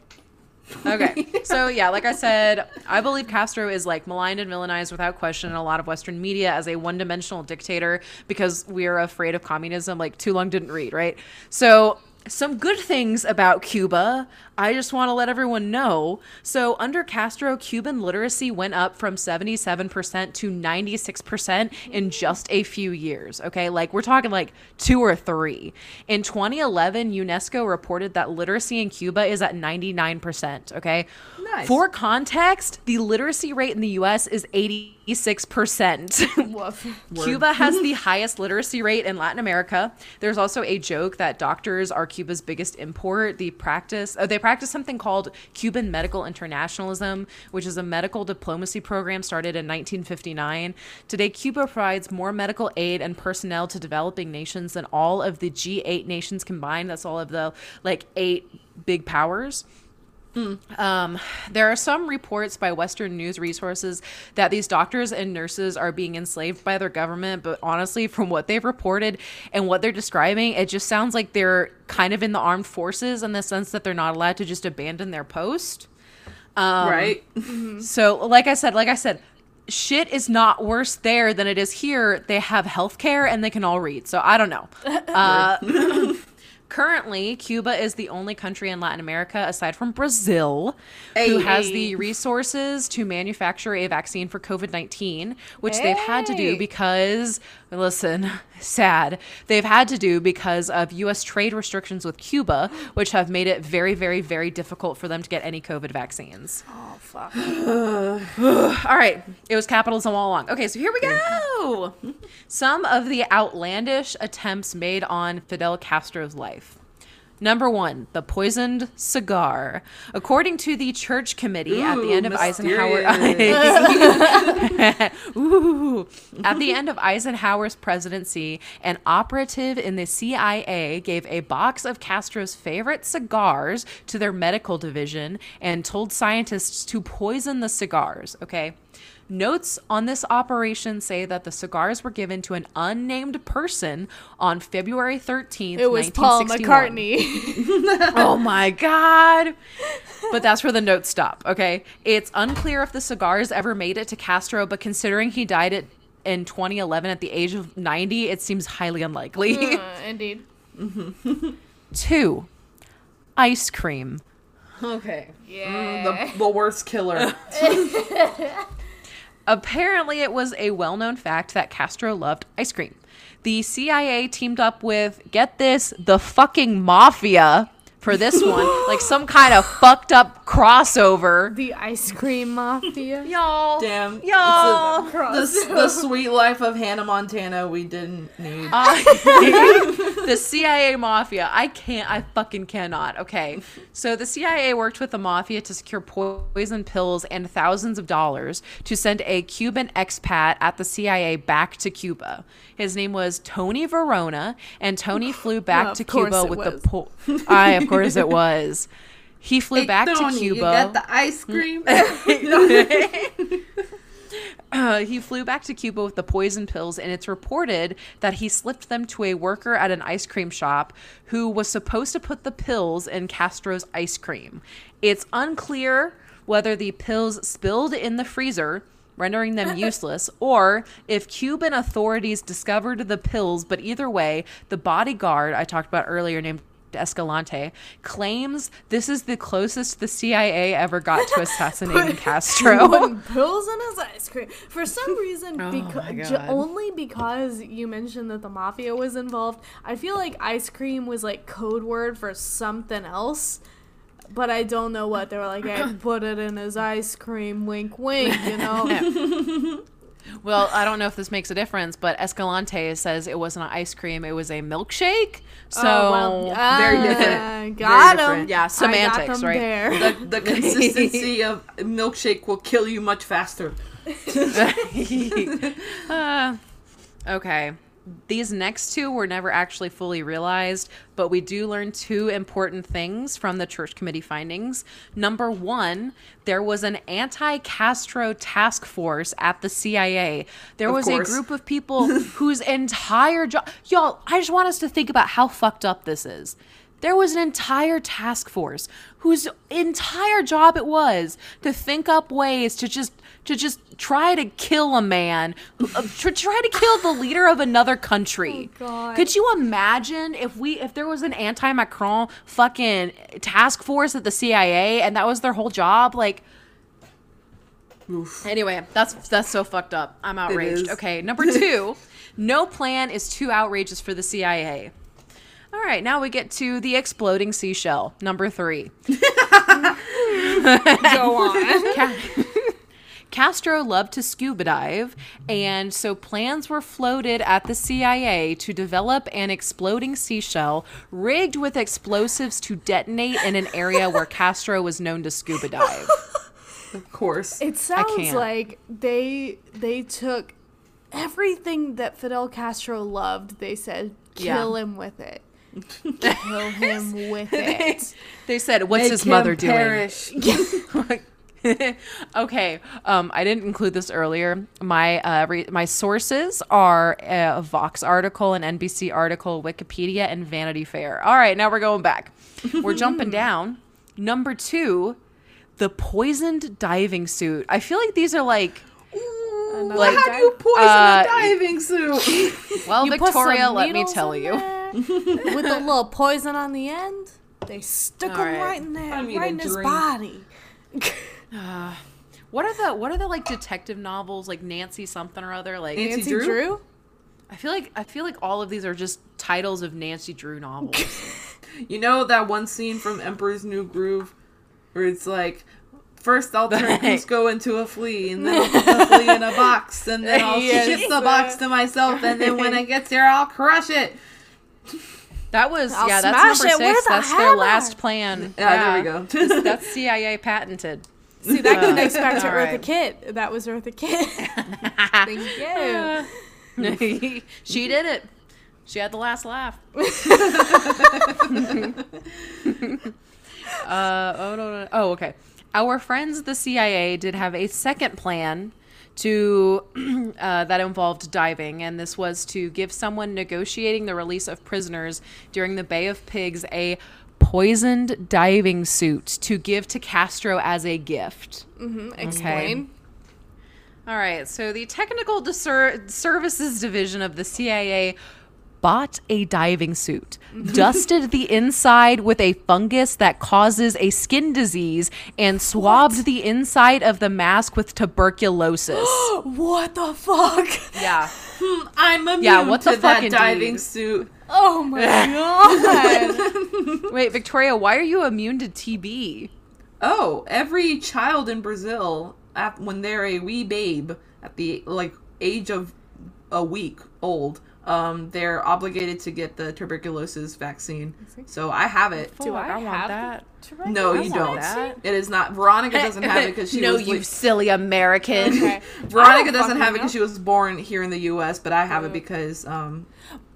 Okay. So yeah, like I said, I believe Castro is like maligned and villainized without question in a lot of Western media as a one-dimensional dictator because we're afraid of communism. Like too long didn't read, right? So some good things about Cuba. I just want to let everyone know. So under Castro, Cuban literacy went up from 77% to 96% in just a few years. Okay. Like we're talking like two or three. In 2011, UNESCO reported that literacy in Cuba is at 99%. Okay. Nice. For context, the literacy rate in the US is 86%. Cuba has the highest literacy rate in Latin America. There's also a joke that doctors are Cuba's biggest import. The practice, oh, they practice something called Cuban Medical Internationalism, which is a medical diplomacy program started in 1959. Today, Cuba provides more medical aid and personnel to developing nations than all of the G8 nations combined. That's all of the like eight big powers. Um, there are some reports by Western news resources that these doctors and nurses are being enslaved by their government, but honestly, from what they've reported and what they're describing, it just sounds like they're kind of in the armed forces in the sense that they're not allowed to just abandon their post. Um, right? So, like I said, like I said, shit is not worse there than it is here. They have healthcare and they can all read. So I don't know. Uh, currently, Cuba is the only country in Latin America, aside from Brazil, who Hey. has the resources to manufacture a vaccine for COVID 19, which they've had to do because, listen, sad. They've had to do because of U.S. trade restrictions with Cuba, which have made it very, very, very difficult for them to get any COVID vaccines. Oh fuck. All right, it was capitalism all along. Okay, so here we go. Some of the outlandish attempts made on Fidel Castro's life. Number one, the poisoned cigar. According to the church committee at the Ooh, end of Eisenhower. Ooh. At the end of Eisenhower's presidency, an operative in the CIA gave a box of Castro's favorite cigars to their medical division and told scientists to poison the cigars. Okay. Notes on this operation say that the cigars were given to an unnamed person on February 13th. It was Paul McCartney. oh my god but that's where the notes stop okay it's unclear if the cigars ever made it to castro but considering he died at in 2011 at the age of 90 it seems highly unlikely Uh, indeed. two ice cream Okay. Yeah. The, the worst killer. Apparently, it was a well known fact that Castro loved ice cream. The CIA teamed up with, get this, the fucking mafia for this one, like some kind of fucked up crossover. The ice cream mafia. Y'all, Damn. y'all. A- the, the sweet life of Hannah Montana we didn't need. I- the CIA mafia. I can't. I fucking cannot. Okay. So the CIA worked with the mafia to secure poison pills and thousands of dollars to send a Cuban expat at the CIA back to Cuba. His name was Tony Varona, and Tony flew back Well, to Cuba with was. the po- I, of course, it was. He flew back to Cuba. You got the ice cream? Uh, he flew back to Cuba with the poison pills, and it's reported that he slipped them to a worker at an ice cream shop who was supposed to put the pills in Castro's ice cream. It's unclear whether the pills spilled in the freezer, rendering them useless, or if Cuban authorities discovered the pills, but either way, the bodyguard I talked about earlier, named Escalante, claims this is the closest the CIA ever got to assassinating Castro. Putting pills in his ice cream for some reason. Oh Because my God. only because you mentioned that the mafia was involved, I feel like ice cream was like code word for something else. But I don't know what they were like. I put it in his ice cream. Wink, wink. You know. Well, I don't know if this makes a difference, but Escalante says it wasn't an ice cream; it was a milkshake. So, Oh, well, very ah, different. Got Very him. different. Yeah, I got semantics, right? There. the, the consistency of milkshake will kill you much faster. Uh, okay. These next two were never actually fully realized, but we do learn two important things from the church committee findings. Number one, there was an anti Castro task force at the CIA. There Of was course. a group of people whose entire job. Y'all, I just want us to think about how fucked up this is. There was an entire task force whose entire job it was to think up ways to just to just try to kill a man, uh, to try to kill the leader of another country. Oh, God. Could you imagine if we if there was an anti-Macron fucking task force at the CIA and that was their whole job like Oof. Anyway, that's that's so fucked up. I'm outraged. Okay, number two, no plan is too outrageous for the CIA. All right, now we get to the exploding seashell. Number three. Go on. Castro loved to scuba dive, and so plans were floated at the CIA to develop an exploding seashell rigged with explosives to detonate in an area where Castro was known to scuba dive. Of course. It sounds like they they took everything that Fidel Castro loved. They said, Yeah. "Kill him with it. Kill him with it." They said, "What's Make his him mother doing?" perish. okay, um, I didn't include this earlier. My uh, re- my sources are a Vox article, an NBC article, Wikipedia, and Vanity Fair. All right, now we're going back. We're jumping down. Number two, the poisoned diving suit. I feel like these are like, Another Like, How do you poison uh, a diving suit? well, You Victoria, let me tell you. with a little poison on the end. They stuck All him right. right in there, I need right a in his drink. Body. What are the what are the like detective novels like Nancy something or other like? Nancy Nancy Drew? Drew? I feel like I feel like all of these are just titles of Nancy Drew novels. You know that one scene from Emperor's New Groove where it's like, first I'll turn Kuzco into a flea, and then I'll put the flea in a box, and then I'll Yes. ship the box to myself, and then when it gets there, I'll crush it. That was I'll yeah. smash That's number it six. a That's their last plan. Yeah, there we go. that's CIA patented. See, that connects back to Eartha right. Kitt. That was Eartha Kitt. Thank you. she did it. She had the last laugh. uh, oh no, no. Oh, okay. Our friends, the CIA, did have a second plan to uh, that involved diving, and this was to give someone negotiating the release of prisoners during the Bay of Pigs a poisoned diving suit to give to Castro as a gift. Mm-hmm. Explain. All right, so the Technical Services Division of the CIA bought a diving suit, mm-hmm. dusted the inside with a fungus that causes a skin disease, and swabbed the inside of the mask with tuberculosis. What the fuck? yeah. Hmm, I'm immune Yeah, what the to fuck that indeed. diving suit. Oh my god. Wait, Victoria, why are you immune to TB? Oh, every child in Brazil, at, when they're a wee babe, at the like age of a week old, um, they're obligated to get the tuberculosis vaccine. So I have it. Do I, I want have that. No, you don't. that. It is not. Veronica doesn't have it because she no, was you like- silly American. Okay. Veronica doesn't have it because she was born here in the U.S., but I have it because um,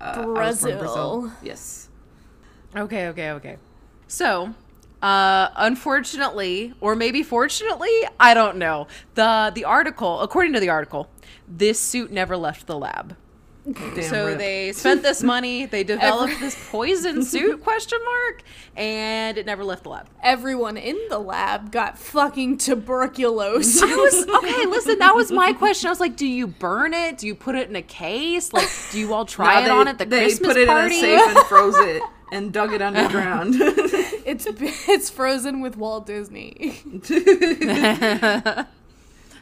uh, I was from Brazil. Yes. Okay, okay, okay. So, uh, unfortunately, or maybe fortunately, I don't know. The the article, according to the article, this suit never left the lab. Damn so rip. they spent this money, they developed this poison suit question mark, and it never left the lab. Everyone in the lab got fucking tuberculosis. I was okay. Listen, that was my question. I was like, do you burn it? Do you put it in a case? Like, do you all try No, it they, on at the they Christmas put it party? in a safe and froze it and dug it underground. it's it's frozen with Walt Disney.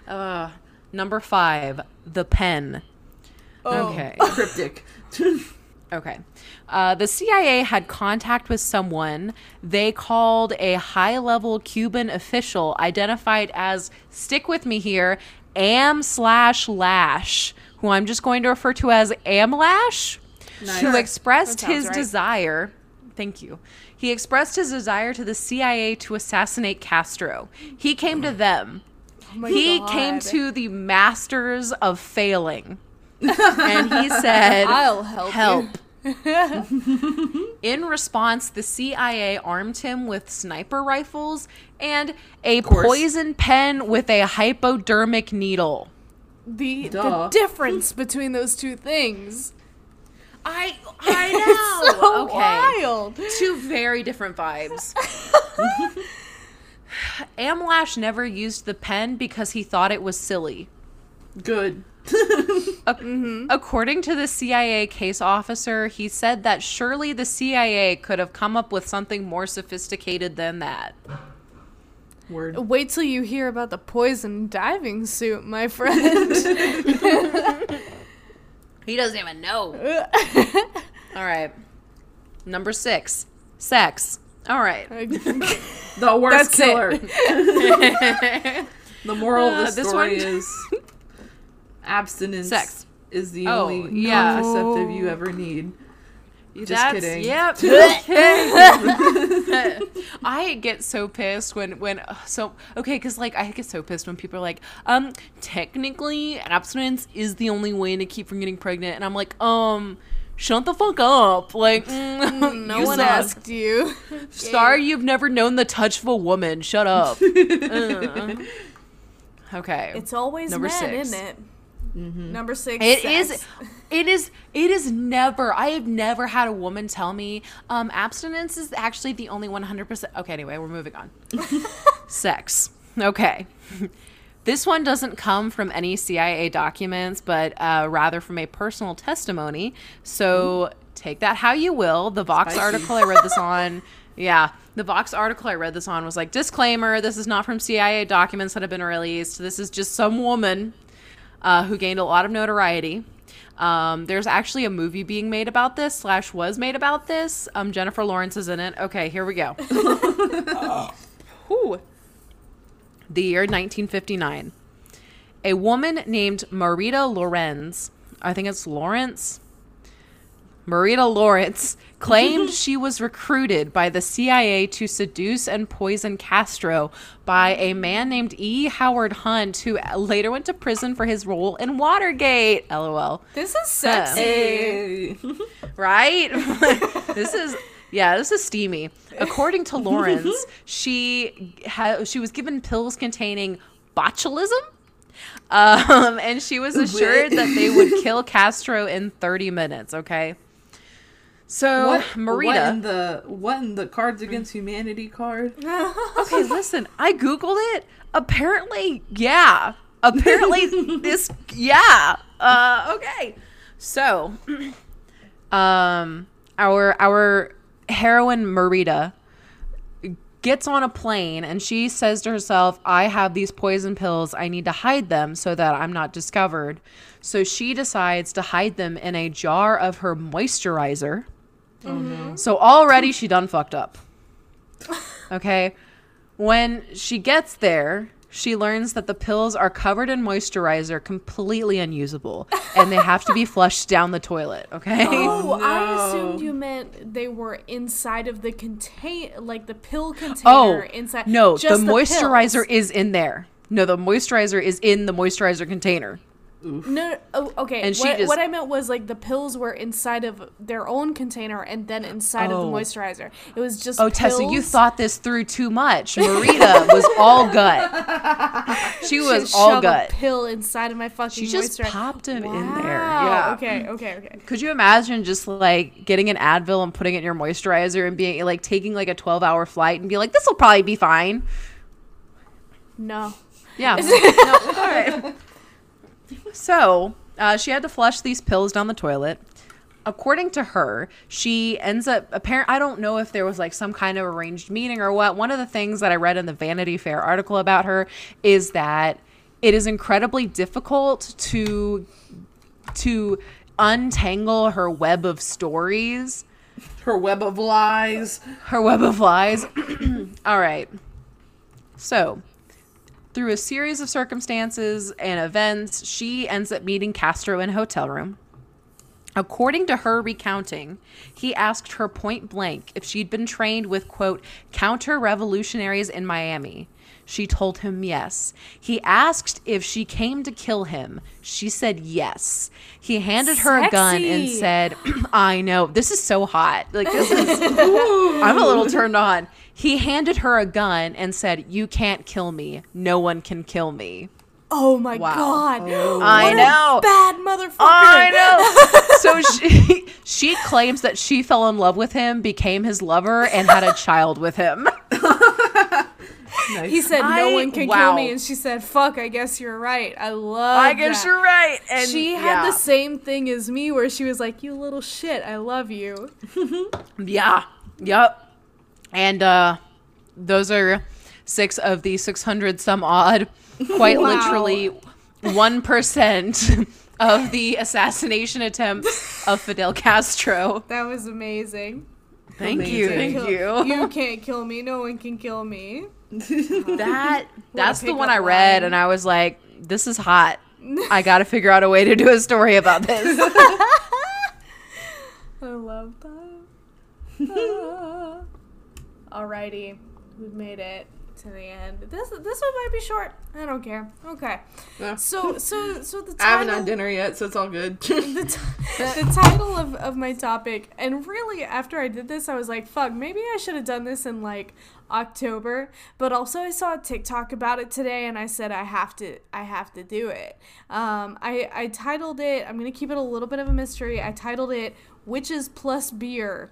uh, number five, the pen. Oh. Okay. Cryptic. Okay. Uh, the CIA had contact with someone they called a high level Cuban official identified as, stick with me here, Am slash Lash, who I'm just going to refer to as Amlash, Nice. who expressed his right. desire. Thank you. He expressed his desire to the CIA to assassinate Castro. He came to them. Oh he God. came to the masters of failing. And he said, I'll help. help. You. In response, the CIA armed him with sniper rifles and a poison pen with a hypodermic needle. The the difference between those two things. I I It's so wild. Two very different vibes. Amlash never used the pen because he thought it was silly. Good. Ac- According to the CIA case officer, he said that surely the CIA could have come up with something more sophisticated than that. Word. Wait till you hear about the poison diving suit, my friend. He doesn't even know. All right. Number six, sex. All right. The worst That's killer. the moral Uh, of the this story one- is abstinence Sex. is the Oh, only yeah. contraceptive you ever need. Just That's, kidding. Yep. I get so pissed when when uh, so okay because like I get so pissed when people are like um technically abstinence is the only way to keep from getting pregnant and I'm like um shut the fuck up like mm, no one suck. asked you. Sorry you've never known the touch of a woman. Shut up. Uh. Okay. It's always Number men, six. isn't it? Number six. It sex. is. It is. It is never. I have never had a woman tell me um, abstinence is actually the only one hundred percent. Okay. Anyway, we're moving on. Sex. Okay. This one doesn't come from any CIA documents, but uh, rather from a personal testimony. So take that how you will. The Vox Spicy. article I read this on. Yeah, the Vox article I read this on was like disclaimer: this is not from CIA documents that have been released. This is just some woman uh, who gained a lot of notoriety. Um, there's actually a movie being made about this, slash was made about this. Um, Jennifer Lawrence is in it. Okay, here we go. Whew. The year 1959. A woman named Marita Lorenz, I think it's Lawrence, Marita Lawrence claimed she was recruited by the CIA to seduce and poison Castro by a man named E. Howard Hunt, who later went to prison for his role in Watergate. LOL. This is sexy. Right? this is. Yeah, this is steamy. According to Lawrence, she ha- she was given pills containing botulism, um, and she was assured that they would kill Castro in 30 minutes. Okay, so What, Marita. what in the what in the Cards Against Humanity card? okay, listen, I googled it. Apparently, yeah. Apparently, this, yeah. Uh, okay. So, um, our our heroine Marita gets on a plane and she says to herself, I have these poison pills. I need to hide them so that I'm not discovered. So she decides to hide them in a jar of her moisturizer. Mm-hmm. So already she done fucked up. Okay. When she gets there, she learns that the pills are covered in moisturizer, completely unusable, and they have to be flushed down the toilet. Okay. Oh, I oh, assumed you meant they were inside of the contain, like the pill oh, container. Oh inside. no, the just moisturizer pills. is in there. No, the moisturizer is in the moisturizer container. No, no oh, okay. And she what, just- what I meant was like the pills were inside of their own container and then inside of Oh. the moisturizer. It was just. Oh, Tessa, you thought this through too much. Marita was all gut. She was Should all gut. A pill inside of my fucking. She just moisturizer. popped him in there. Yeah. Okay. Okay. Okay. Could you imagine just like getting an Advil and putting it in your moisturizer and being like taking like a 12 hour flight and be like, this will probably be fine? No. Yeah. no, all right. So uh, she had to flush these pills down the toilet. According to her, she ends up apparent. I don't know if there was like some kind of arranged meeting or what. One of the things that I read in the Vanity Fair article about her is that it is incredibly difficult to to untangle her web of stories Her web of lies. her web of lies. All right. So, through a series of circumstances and events, she ends up meeting Castro in a hotel room. According to her recounting, he asked her point blank if she'd been trained with, quote, counter revolutionaries in Miami. She told him yes. He asked if she came to kill him. She said yes. He handed her a gun and said, I know. This is so hot. Like, this is. I'm a little turned on. He handed her a gun and said, You can't kill me. No one can kill me. Oh my Wow. god. Oh. I What a know. bad motherfucker. I know. so she she claims that she fell in love with him, became his lover, and had a child with him. Nice. He said, "No I- one can wow. kill me," and she said, "Fuck, I guess you're right." I love. I guess that. you're right. And She had yeah. the same thing as me, where she was like, "You little shit, I love you." Yeah. Yep. And uh those are six of the 600 some odd, quite Wow. literally 1% of the assassination attempts of Fidel Castro. That was amazing. Thank you. Thank Kill- you. You can't kill me. No one can kill me. That that's the one I read line. and I was like, this is hot. I got to figure out a way to do a story about this. I love that. Alrighty, we've made it to the end. This this one might be short. I don't care. Okay. Yeah. So so so the I haven't had dinner yet, so it's all good. the, t- the title of, of my topic and really after i did this i was like fuck maybe i should have done this in like october but also i saw a tiktok about it today and i said i have to i have to do it um, I, I titled it i'm gonna keep it a little bit of a mystery i titled it witches plus beer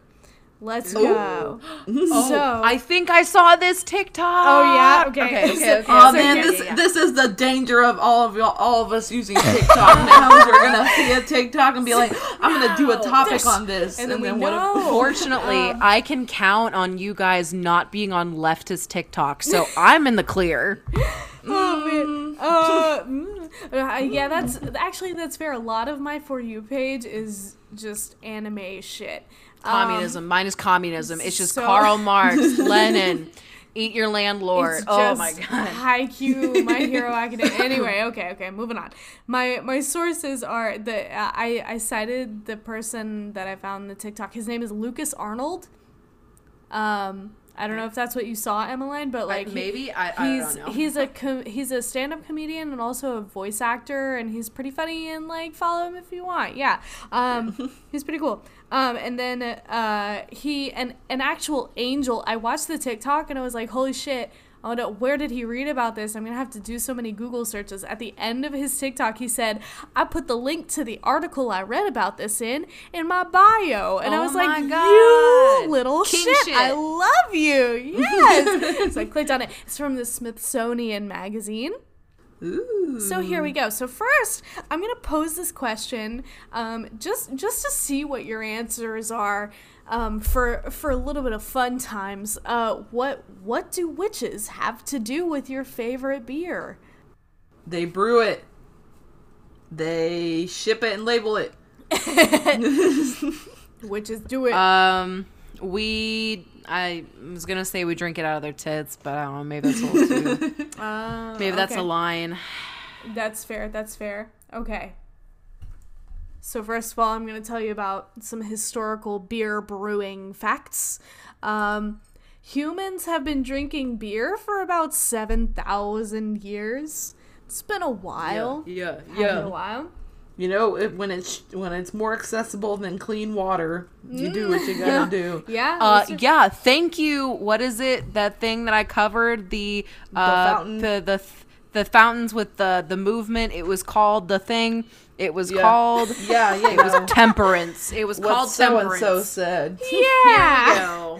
let's go so I think I saw this TikTok. Oh, yeah? Okay. Okay. Okay. Okay, Oh So man, yeah, this yeah, yeah. this is the danger of all of y'all, all of us using TikTok now. is We're gonna see a TikTok and be like, I'm gonna do a topic This- on this, and and, then then, we what? know. If, Fortunately, Um, I can count on you guys not being on leftist TikTok, so I'm in the clear. Oh man. Uh, mm. Uh, yeah, that's actually that's fair. A lot of my for you page is just anime shit. Um, Communism. Mine is communism. It's just so- Karl Marx, Lenin, eat your landlord. It's Oh my god. Hi Q, My Hero Academia. Anyway, okay, okay, moving on. My my sources are the uh, I I cited the person that I found the TikTok. His name is Lucas Arnold. Um, I don't know if that's what you saw, Emmeline, but like he- maybe I, he's he's a com- he's a stand-up comedian and also a voice actor and he's pretty funny and like follow him if you want yeah. Um he's pretty cool. Um and then uh he an an actual angel i watched the tiktok and i was like holy shit Oh no, where did he read about this? I'm gonna have to do so many Google searches. At the end of his TikTok, he said, I put the link to the article I read about this in in my bio. And I Oh was my like, You little shit, shit. I love you. Yes. so I clicked on it. It's from the Smithsonian Magazine. Ooh. So here we go. So first, I'm gonna pose this question, um, just just to see what your answers are, um, for for a little bit of fun times. Uh, what what do witches have to do with your favorite beer? They brew it. They ship it and label it. Which is do it. Um, we. I was gonna say we drink it out of their tits, but I don't know. Maybe that's a little too. Uh, Maybe that's okay. a line. That's fair. That's fair. Okay. So first of all, I'm going to tell you about some historical beer brewing facts. Um, humans have been drinking beer for about seven thousand years. It's been a while. Yeah, yeah. been a while. You know, if, when it's when it's more accessible than clean water, you do what you gotta do. Yeah. Uh, yeah. Thank you. What is it? That thing that I covered the uh, fountain? the the the fountains with the the movement. It was called the thing. It was Yeah. called Yeah, yeah. it was temperance. It was what called so temperance. so said. Yeah.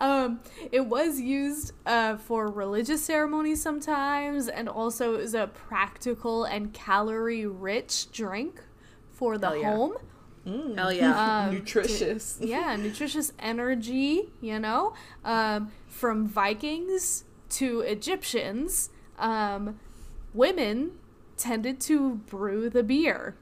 Um, it was used uh, for religious ceremonies sometimes, and also is a practical and calorie-rich drink for the Hell yeah. home. Hell yeah. Um, Nutritious. yeah, nutritious energy, you know, um, from Vikings to Egyptians, um, women tended to brew the beer.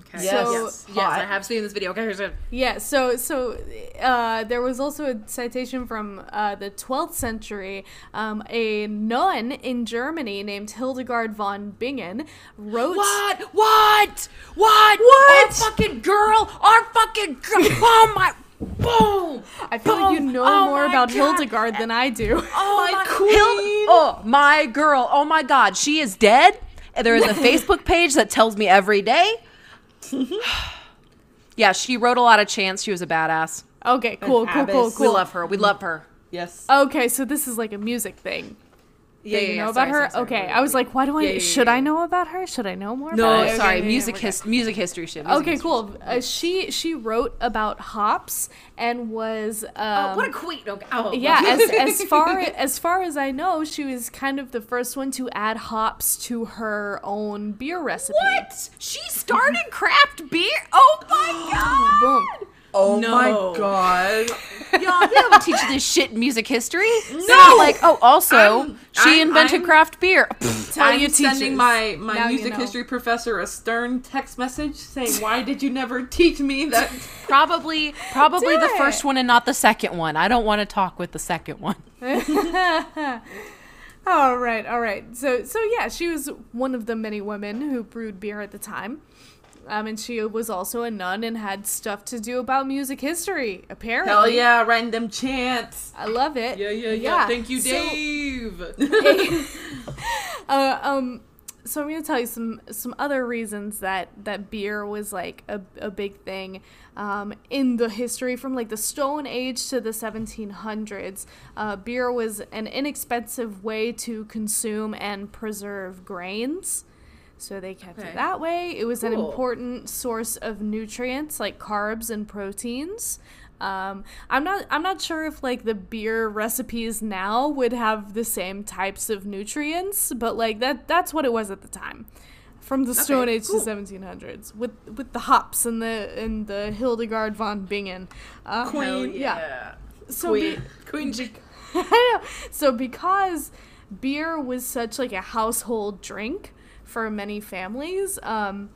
Okay. Yes. So- yes, yes, I have seen this video. Okay, here's it. Yeah, so so uh, there was also a citation from uh, the 12th century. Um, a nun in Germany named Hildegard von Bingen wrote. What? What? What? What? Our fucking girl. Our fucking girl. Oh my. Boom. I feel like you know Oh more about God. Hildegard than I do. Oh My my, queen. Hild- oh my girl. Oh my God. She is dead. And There is a Facebook page that tells me every day. yeah, she wrote a lot of chants. She was a badass. Okay, cool, cool, cool, cool. We love her. We love her. Yes. Okay, so this is like a music thing. Yeah, that you know about her? okay, I was like, why do I? Yeah, yeah, should yeah, I know about her? Should I know more? No, about her? sorry. Okay, music his music history shit. music Okay, history cool. Uh, she she wrote about hops and was um, Oh, what a queen. Okay. Oh, yeah as, as far as far as I know, she was kind of the first one to add hops to her own beer recipe. What? She started craft beer? Oh my god! Boom. Oh No. my god. Y'all, they don't teach this shit in music history. No, like oh, also I'm- she I'm- invented I'm- craft beer. I'm your sending my, my Now you music know. history professor a stern text message saying, "Why did you never teach me that?" probably, probably the first one and not the second one. I don't want to talk with the second one. all right, all right. So so yeah, she was one of the many women who brewed beer at the time. Um, and she was also a nun and had stuff to do about music history. Apparently, Hell yeah, random them chants. I love it. Yeah, yeah, yeah. Thank you, So- Dave. uh, um, so I'm gonna tell you some some other reasons that that beer was like a, a big thing um, in the history from like the Stone Age to the 1700s. Uh, beer was an inexpensive way to consume and preserve grains. So they kept Okay. it that way. It was an important source of nutrients like carbs and proteins. Um, I'm not. I'm not sure if like the beer recipes now would have the same types of nutrients, but like that. That's what it was at the time, from the Stone Age cool. to 1700s, with with the hops and the and the Hildegard von Bingen. Uh, Queen. yeah. So Queen. be- Queen. Know. So because beer was such like a household drink for many families, um,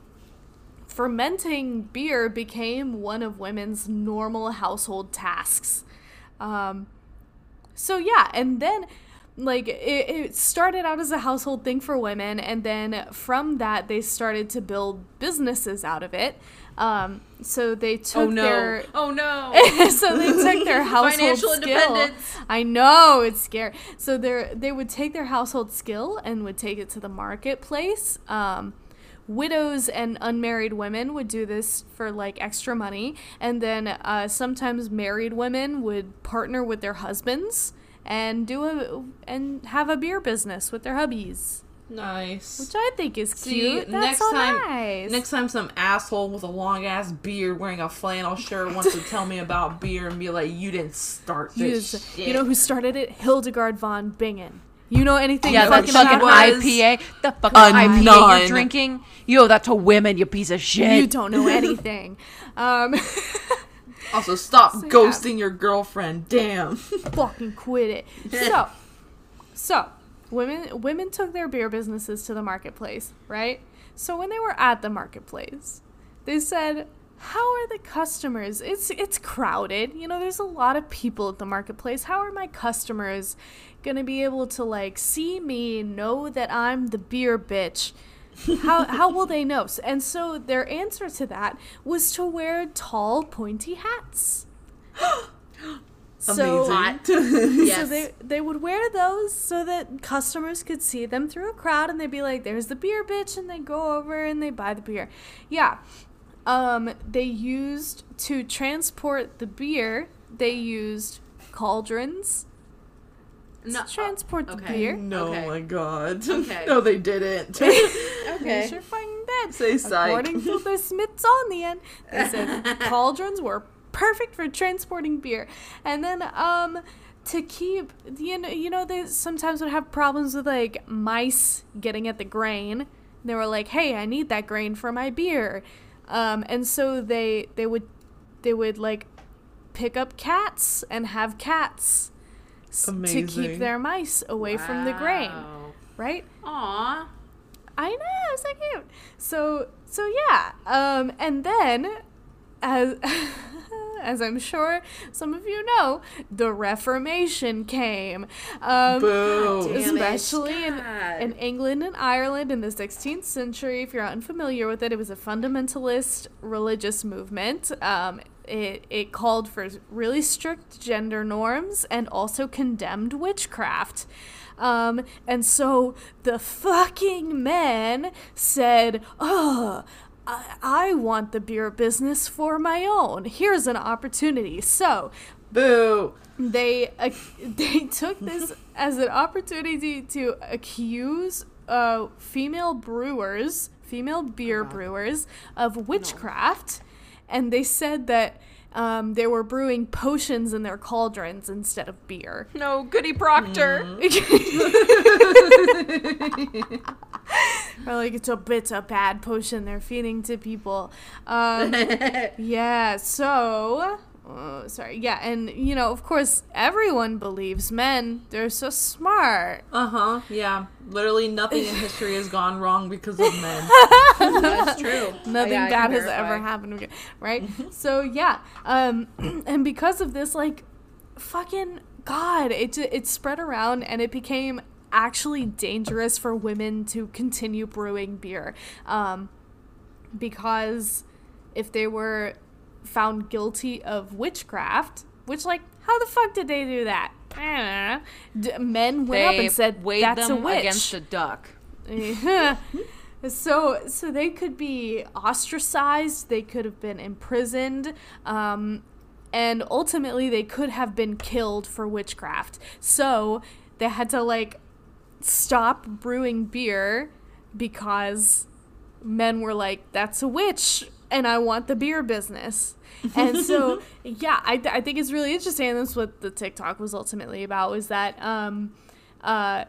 fermenting beer became one of women's normal household tasks. Um, so yeah, and then like it, it started out as a household thing for women, and then from that they started to build businesses out of it. Um, so they took Oh no! their Oh no! so they took their household Financial skill. independence. I know it's scary. So they they would take their household skill and would take it to the marketplace. Um, widows and unmarried women would do this for like extra money, and then uh, sometimes married women would partner with their husbands and do a and have a beer business with their hubbies, Nice. which I think is See, cute. That's next so time, nice. next time, some asshole with a long ass beard wearing a flannel shirt wants to tell me about beer and be like, "You didn't start You, this just- shit." you know who started it? Hildegard von Bingen. You know anything Yeah, that fucking about? IPA. The fucking IPA nun. you're drinking. You owe that to women, you piece of shit. You don't know anything. um, Also, stop So, yeah. ghosting your girlfriend. Damn. fucking quit it. So, so women women took their beer businesses to the marketplace, right? So when they were at the marketplace, they said, how are the customers? It's it's crowded. You know, there's a lot of people at the marketplace. How are my customers gonna be able to like see me, know that I'm the beer bitch? how how will they know? And so their answer to that was to wear tall, pointy hats. so, Amazing. so they they would wear those so that customers could see them through a crowd and they'd be like, "There's the beer bitch," and they go over and they buy the beer. Yeah, um, they used to transport the beer. They used cauldrons No, to transport the okay. beer. no, Okay. my God. Okay. no, they didn't. Okay. You sure fucking did. Say psych. According to the Smithsonian, they said cauldrons were perfect for transporting beer. And then um to keep you know you know they sometimes would have problems with like mice getting at the grain. They were like, "Hey, I need that grain for my beer." Um and so they they would they would like pick up cats and have cats s- to keep their mice away from the grain, right? Aw. I know, so cute. So so yeah. Um and then as as I'm sure some of you know, the Reformation came. Um Boo. Especially in, in England and Ireland in the 16th century. If you're unfamiliar with it, it was a fundamentalist religious movement. Um, it, it called for really strict gender norms and also condemned witchcraft. Um, and so the fucking men said, oh, I, I want the beer business for my own. Here's an opportunity. So Boo. they uh, they took this as an opportunity to accuse uh, female brewers, female beer brewers, of witchcraft, and they said that um, they were brewing potions in their cauldrons instead of beer. No, Goody Proctor. or like it's a it's a bad potion they're feeding to people. Um, yeah, so uh, sorry, yeah, and you know, of course, everyone believes men. They're so smart. Uh huh. Yeah. Literally nothing in history has gone wrong because of men. That's true. Nothing Yeah, bad has ever happened, again, right? so yeah, um, and because of this, like, fucking god, it it spread around and it became actually dangerous for women to continue brewing beer, um, because if they were found guilty of witchcraft, which like how the fuck did they do that? I don't know. D- men went up and said weighed that's them a witch. against a duck. so so they could be ostracized they could have been imprisoned um, and ultimately they could have been killed for witchcraft so they had to like stop brewing beer because men were like that's a witch and i want the beer business. And so yeah I, th- I think it's really interesting and that's what the tiktok was ultimately about was that um uh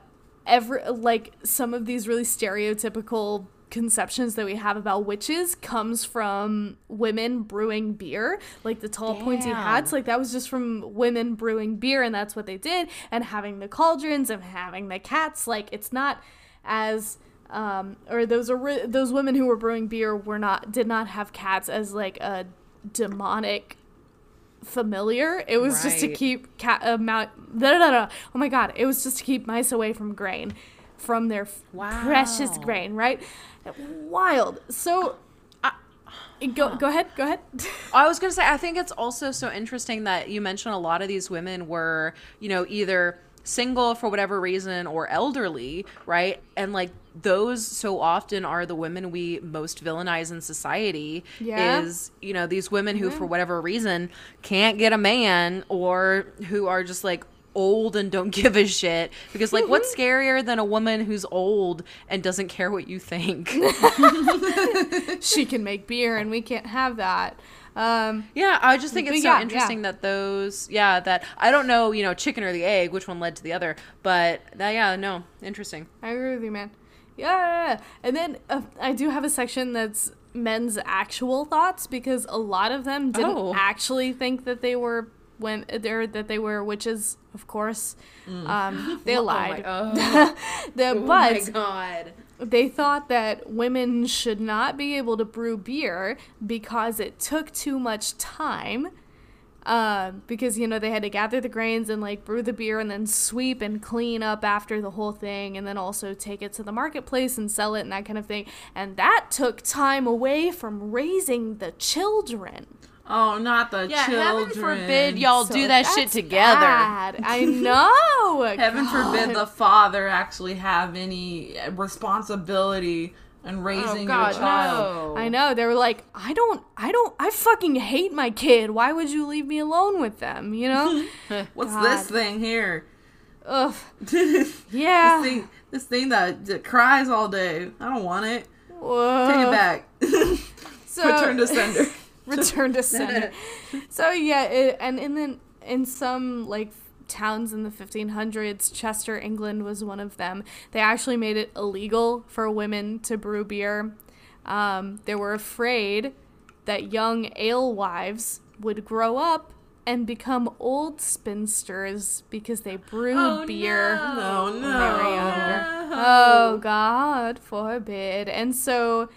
every like some of these really stereotypical conceptions that we have about witches comes from women brewing beer like the tall pointy hats. Like that was just from women brewing beer and that's what they did. And having the cauldrons and having the cats like it's not as um or those are those women who were brewing beer were not did not have cats as like a demonic familiar. It was just to keep cat uh, no, no, no. Oh my god! It was just to keep mice away from grain, from their f- precious grain. Right? Wild. So. Go go ahead. Go ahead. I was gonna say, I think it's also so interesting that you mentioned a lot of these women were, you know, either single for whatever reason or elderly, right? And like those so often are the women we most villainize in society. Yeah. Is you know these women who for whatever reason can't get a man or who are just like old and don't give a shit because like what's mm-hmm. scarier than a woman who's old and doesn't care what you think she can make beer, and we can't have that. Um, Yeah, I just think it's so yeah. interesting that those, yeah, that I don't know, you know, chicken or the egg, which one led to the other, but that, yeah, no, interesting. I agree with you, man. Yeah, yeah, yeah. and then uh, I do have a section that's men's actual thoughts because a lot of them didn't Oh. actually think that they were when they're that they were witches. Of course, um, they Oh lied. my, oh, The- oh my god. They thought that women should not be able to brew beer because it took too much time. Uh, because you know they had to gather the grains and like brew the beer and then sweep and clean up after the whole thing and then also take it to the marketplace and sell it and that kind of thing and that took time away from raising the children Oh, not the Yeah, heaven children. forbid y'all So do that shit together. bad. I know. Heaven God. forbid the father actually have any responsibility in oh, raising Oh, God, your child. no. I know. They were like, I don't, I don't, I fucking hate my kid. Why would you leave me alone with them? You know? What's God. this thing here? Ugh. this Yeah. thing, this thing that, that cries all day. I don't want it. Whoa. Take it back. So, Return to sender. return to sender. so yeah, it, and and then in some like towns in the 1500s, Chester, England was one of them. They actually made it illegal for women to brew beer. Um, they were afraid that young alewives would grow up and become old spinsters because they brewed beer No, no. when they were younger. Oh God forbid! And so,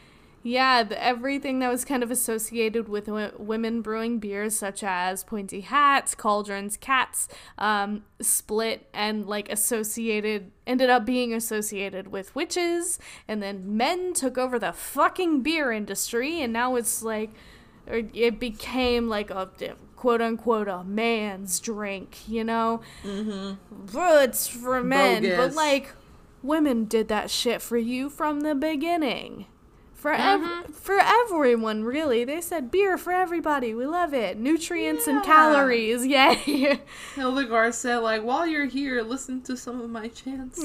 yeah, the, everything that was kind of associated with w- women brewing beers, such as pointy hats, cauldrons, cats, um, split and like associated, ended up being associated with witches, and then men took over the fucking beer industry, and now it's like, it became like a quote unquote a man's drink, you know? Mm-hmm. It's for men, but like women did that shit for you from the beginning. For ev- for everyone, really. They said beer for everybody. We love it. Nutrients and calories. Yay. Hildegard said, like, while you're here, listen to some of my chants.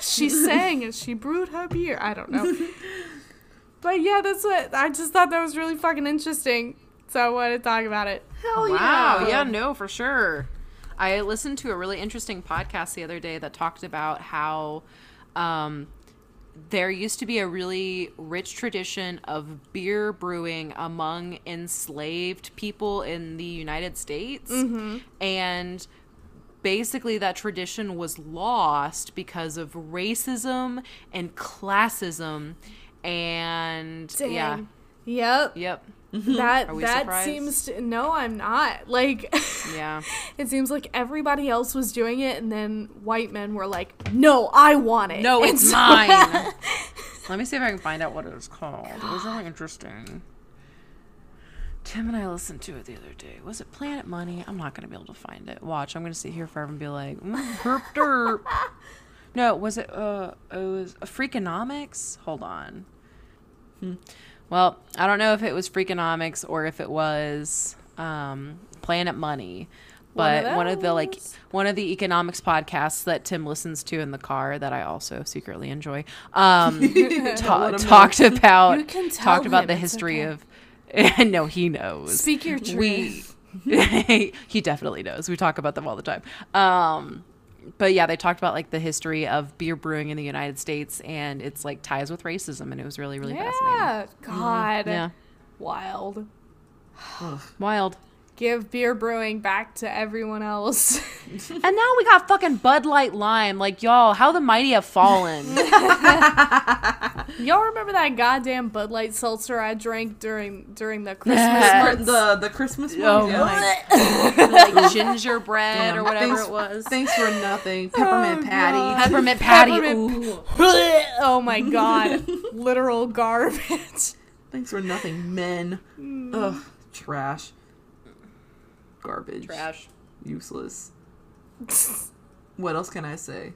she sang as she brewed her beer. I don't know. but yeah, that's what I just thought that was really fucking interesting. So I wanted to talk about it. Hell Wow. yeah. Yeah, no, for sure. I listened to a really interesting podcast the other day that talked about how um, there used to be a really rich tradition of beer brewing among enslaved people in the United States. Mm-hmm. And basically, that tradition was lost because of racism and classism. And yeah. Yep. Yep. Yep. That that surprised? seems to no, I'm not. Like Yeah. it seems like everybody else was doing it and then white men were like, "No, I want it." No, And it's so- mine. Let me see if I can find out what it was called. It was really interesting. Tim and I listened to it the other day. Was it Planet Money? I'm not going to be able to find it. Watch, I'm going to sit here forever and be like, mm, herp derp. No, was it? Uh, it was uh, Freakonomics. Hold on. Hmm. Well, I don't know if it was Freakonomics or if it was um, Planet Money, One of but one of the like one of the economics podcasts that Tim listens to in the car that I also secretly enjoy um, ta- talked about can tell talked about him, the history okay. of. no, he knows. Speak your truth. We he definitely knows. We talk about them all the time. Um, but yeah, they talked about like the history of beer brewing in the United States and its like ties with racism, and it was really really fascinating. yeah, God, mm-hmm. Yeah, wild. wild. Give beer brewing back to everyone else. And now we got fucking Bud Light Lime. Like y'all, how the mighty have fallen. Y'all remember that goddamn Bud Light seltzer I drank during during the Christmas Yeah. For months? the the Christmas one. Oh yeah. like gingerbread or whatever thanks, it was. Thanks for nothing. Peppermint oh, patty. Peppermint patty. Peppermint- Ooh. oh my god, literal garbage. Thanks for nothing, men. Mm. Ugh, trash. Garbage. Trash. Useless. What else can I say?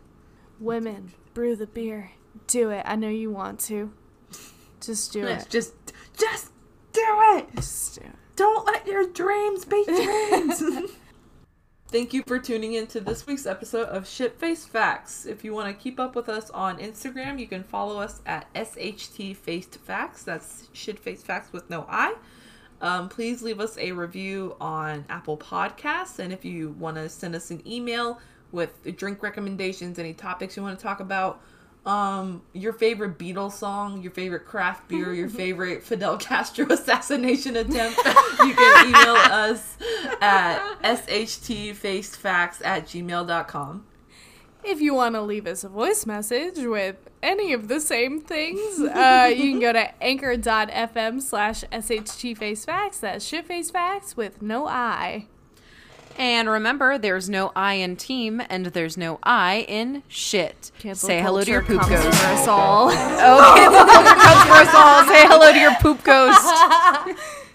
Women, brew the beer. Do it. I know you want to. Just do it. Just, just do it. Just do it. Don't let your dreams be dreams. Thank you for tuning in to this week's episode of Shitface Facts. If you want to keep up with us on Instagram, you can follow us at SHT Faced Facts. That's Shitface Facts with no I. Um, please leave us a review on Apple Podcasts. And if you want to send us an email with drink recommendations, any topics you want to talk about, um, your favorite Beatles song, your favorite craft beer, your favorite Fidel Castro assassination attempt, you can email us at shtfacedfacts at gmail.com. If you want to leave us a voice message with any of the same things, uh, you can go to anchor.fm slash shtfacefacts. That's shitfacefacts with no I. And remember, there's no I in team, and there's no I in shit. Cancel Say hello to your poop ghost. for us all. Oh, cancel culture comes for us all. Say hello to your poop ghost.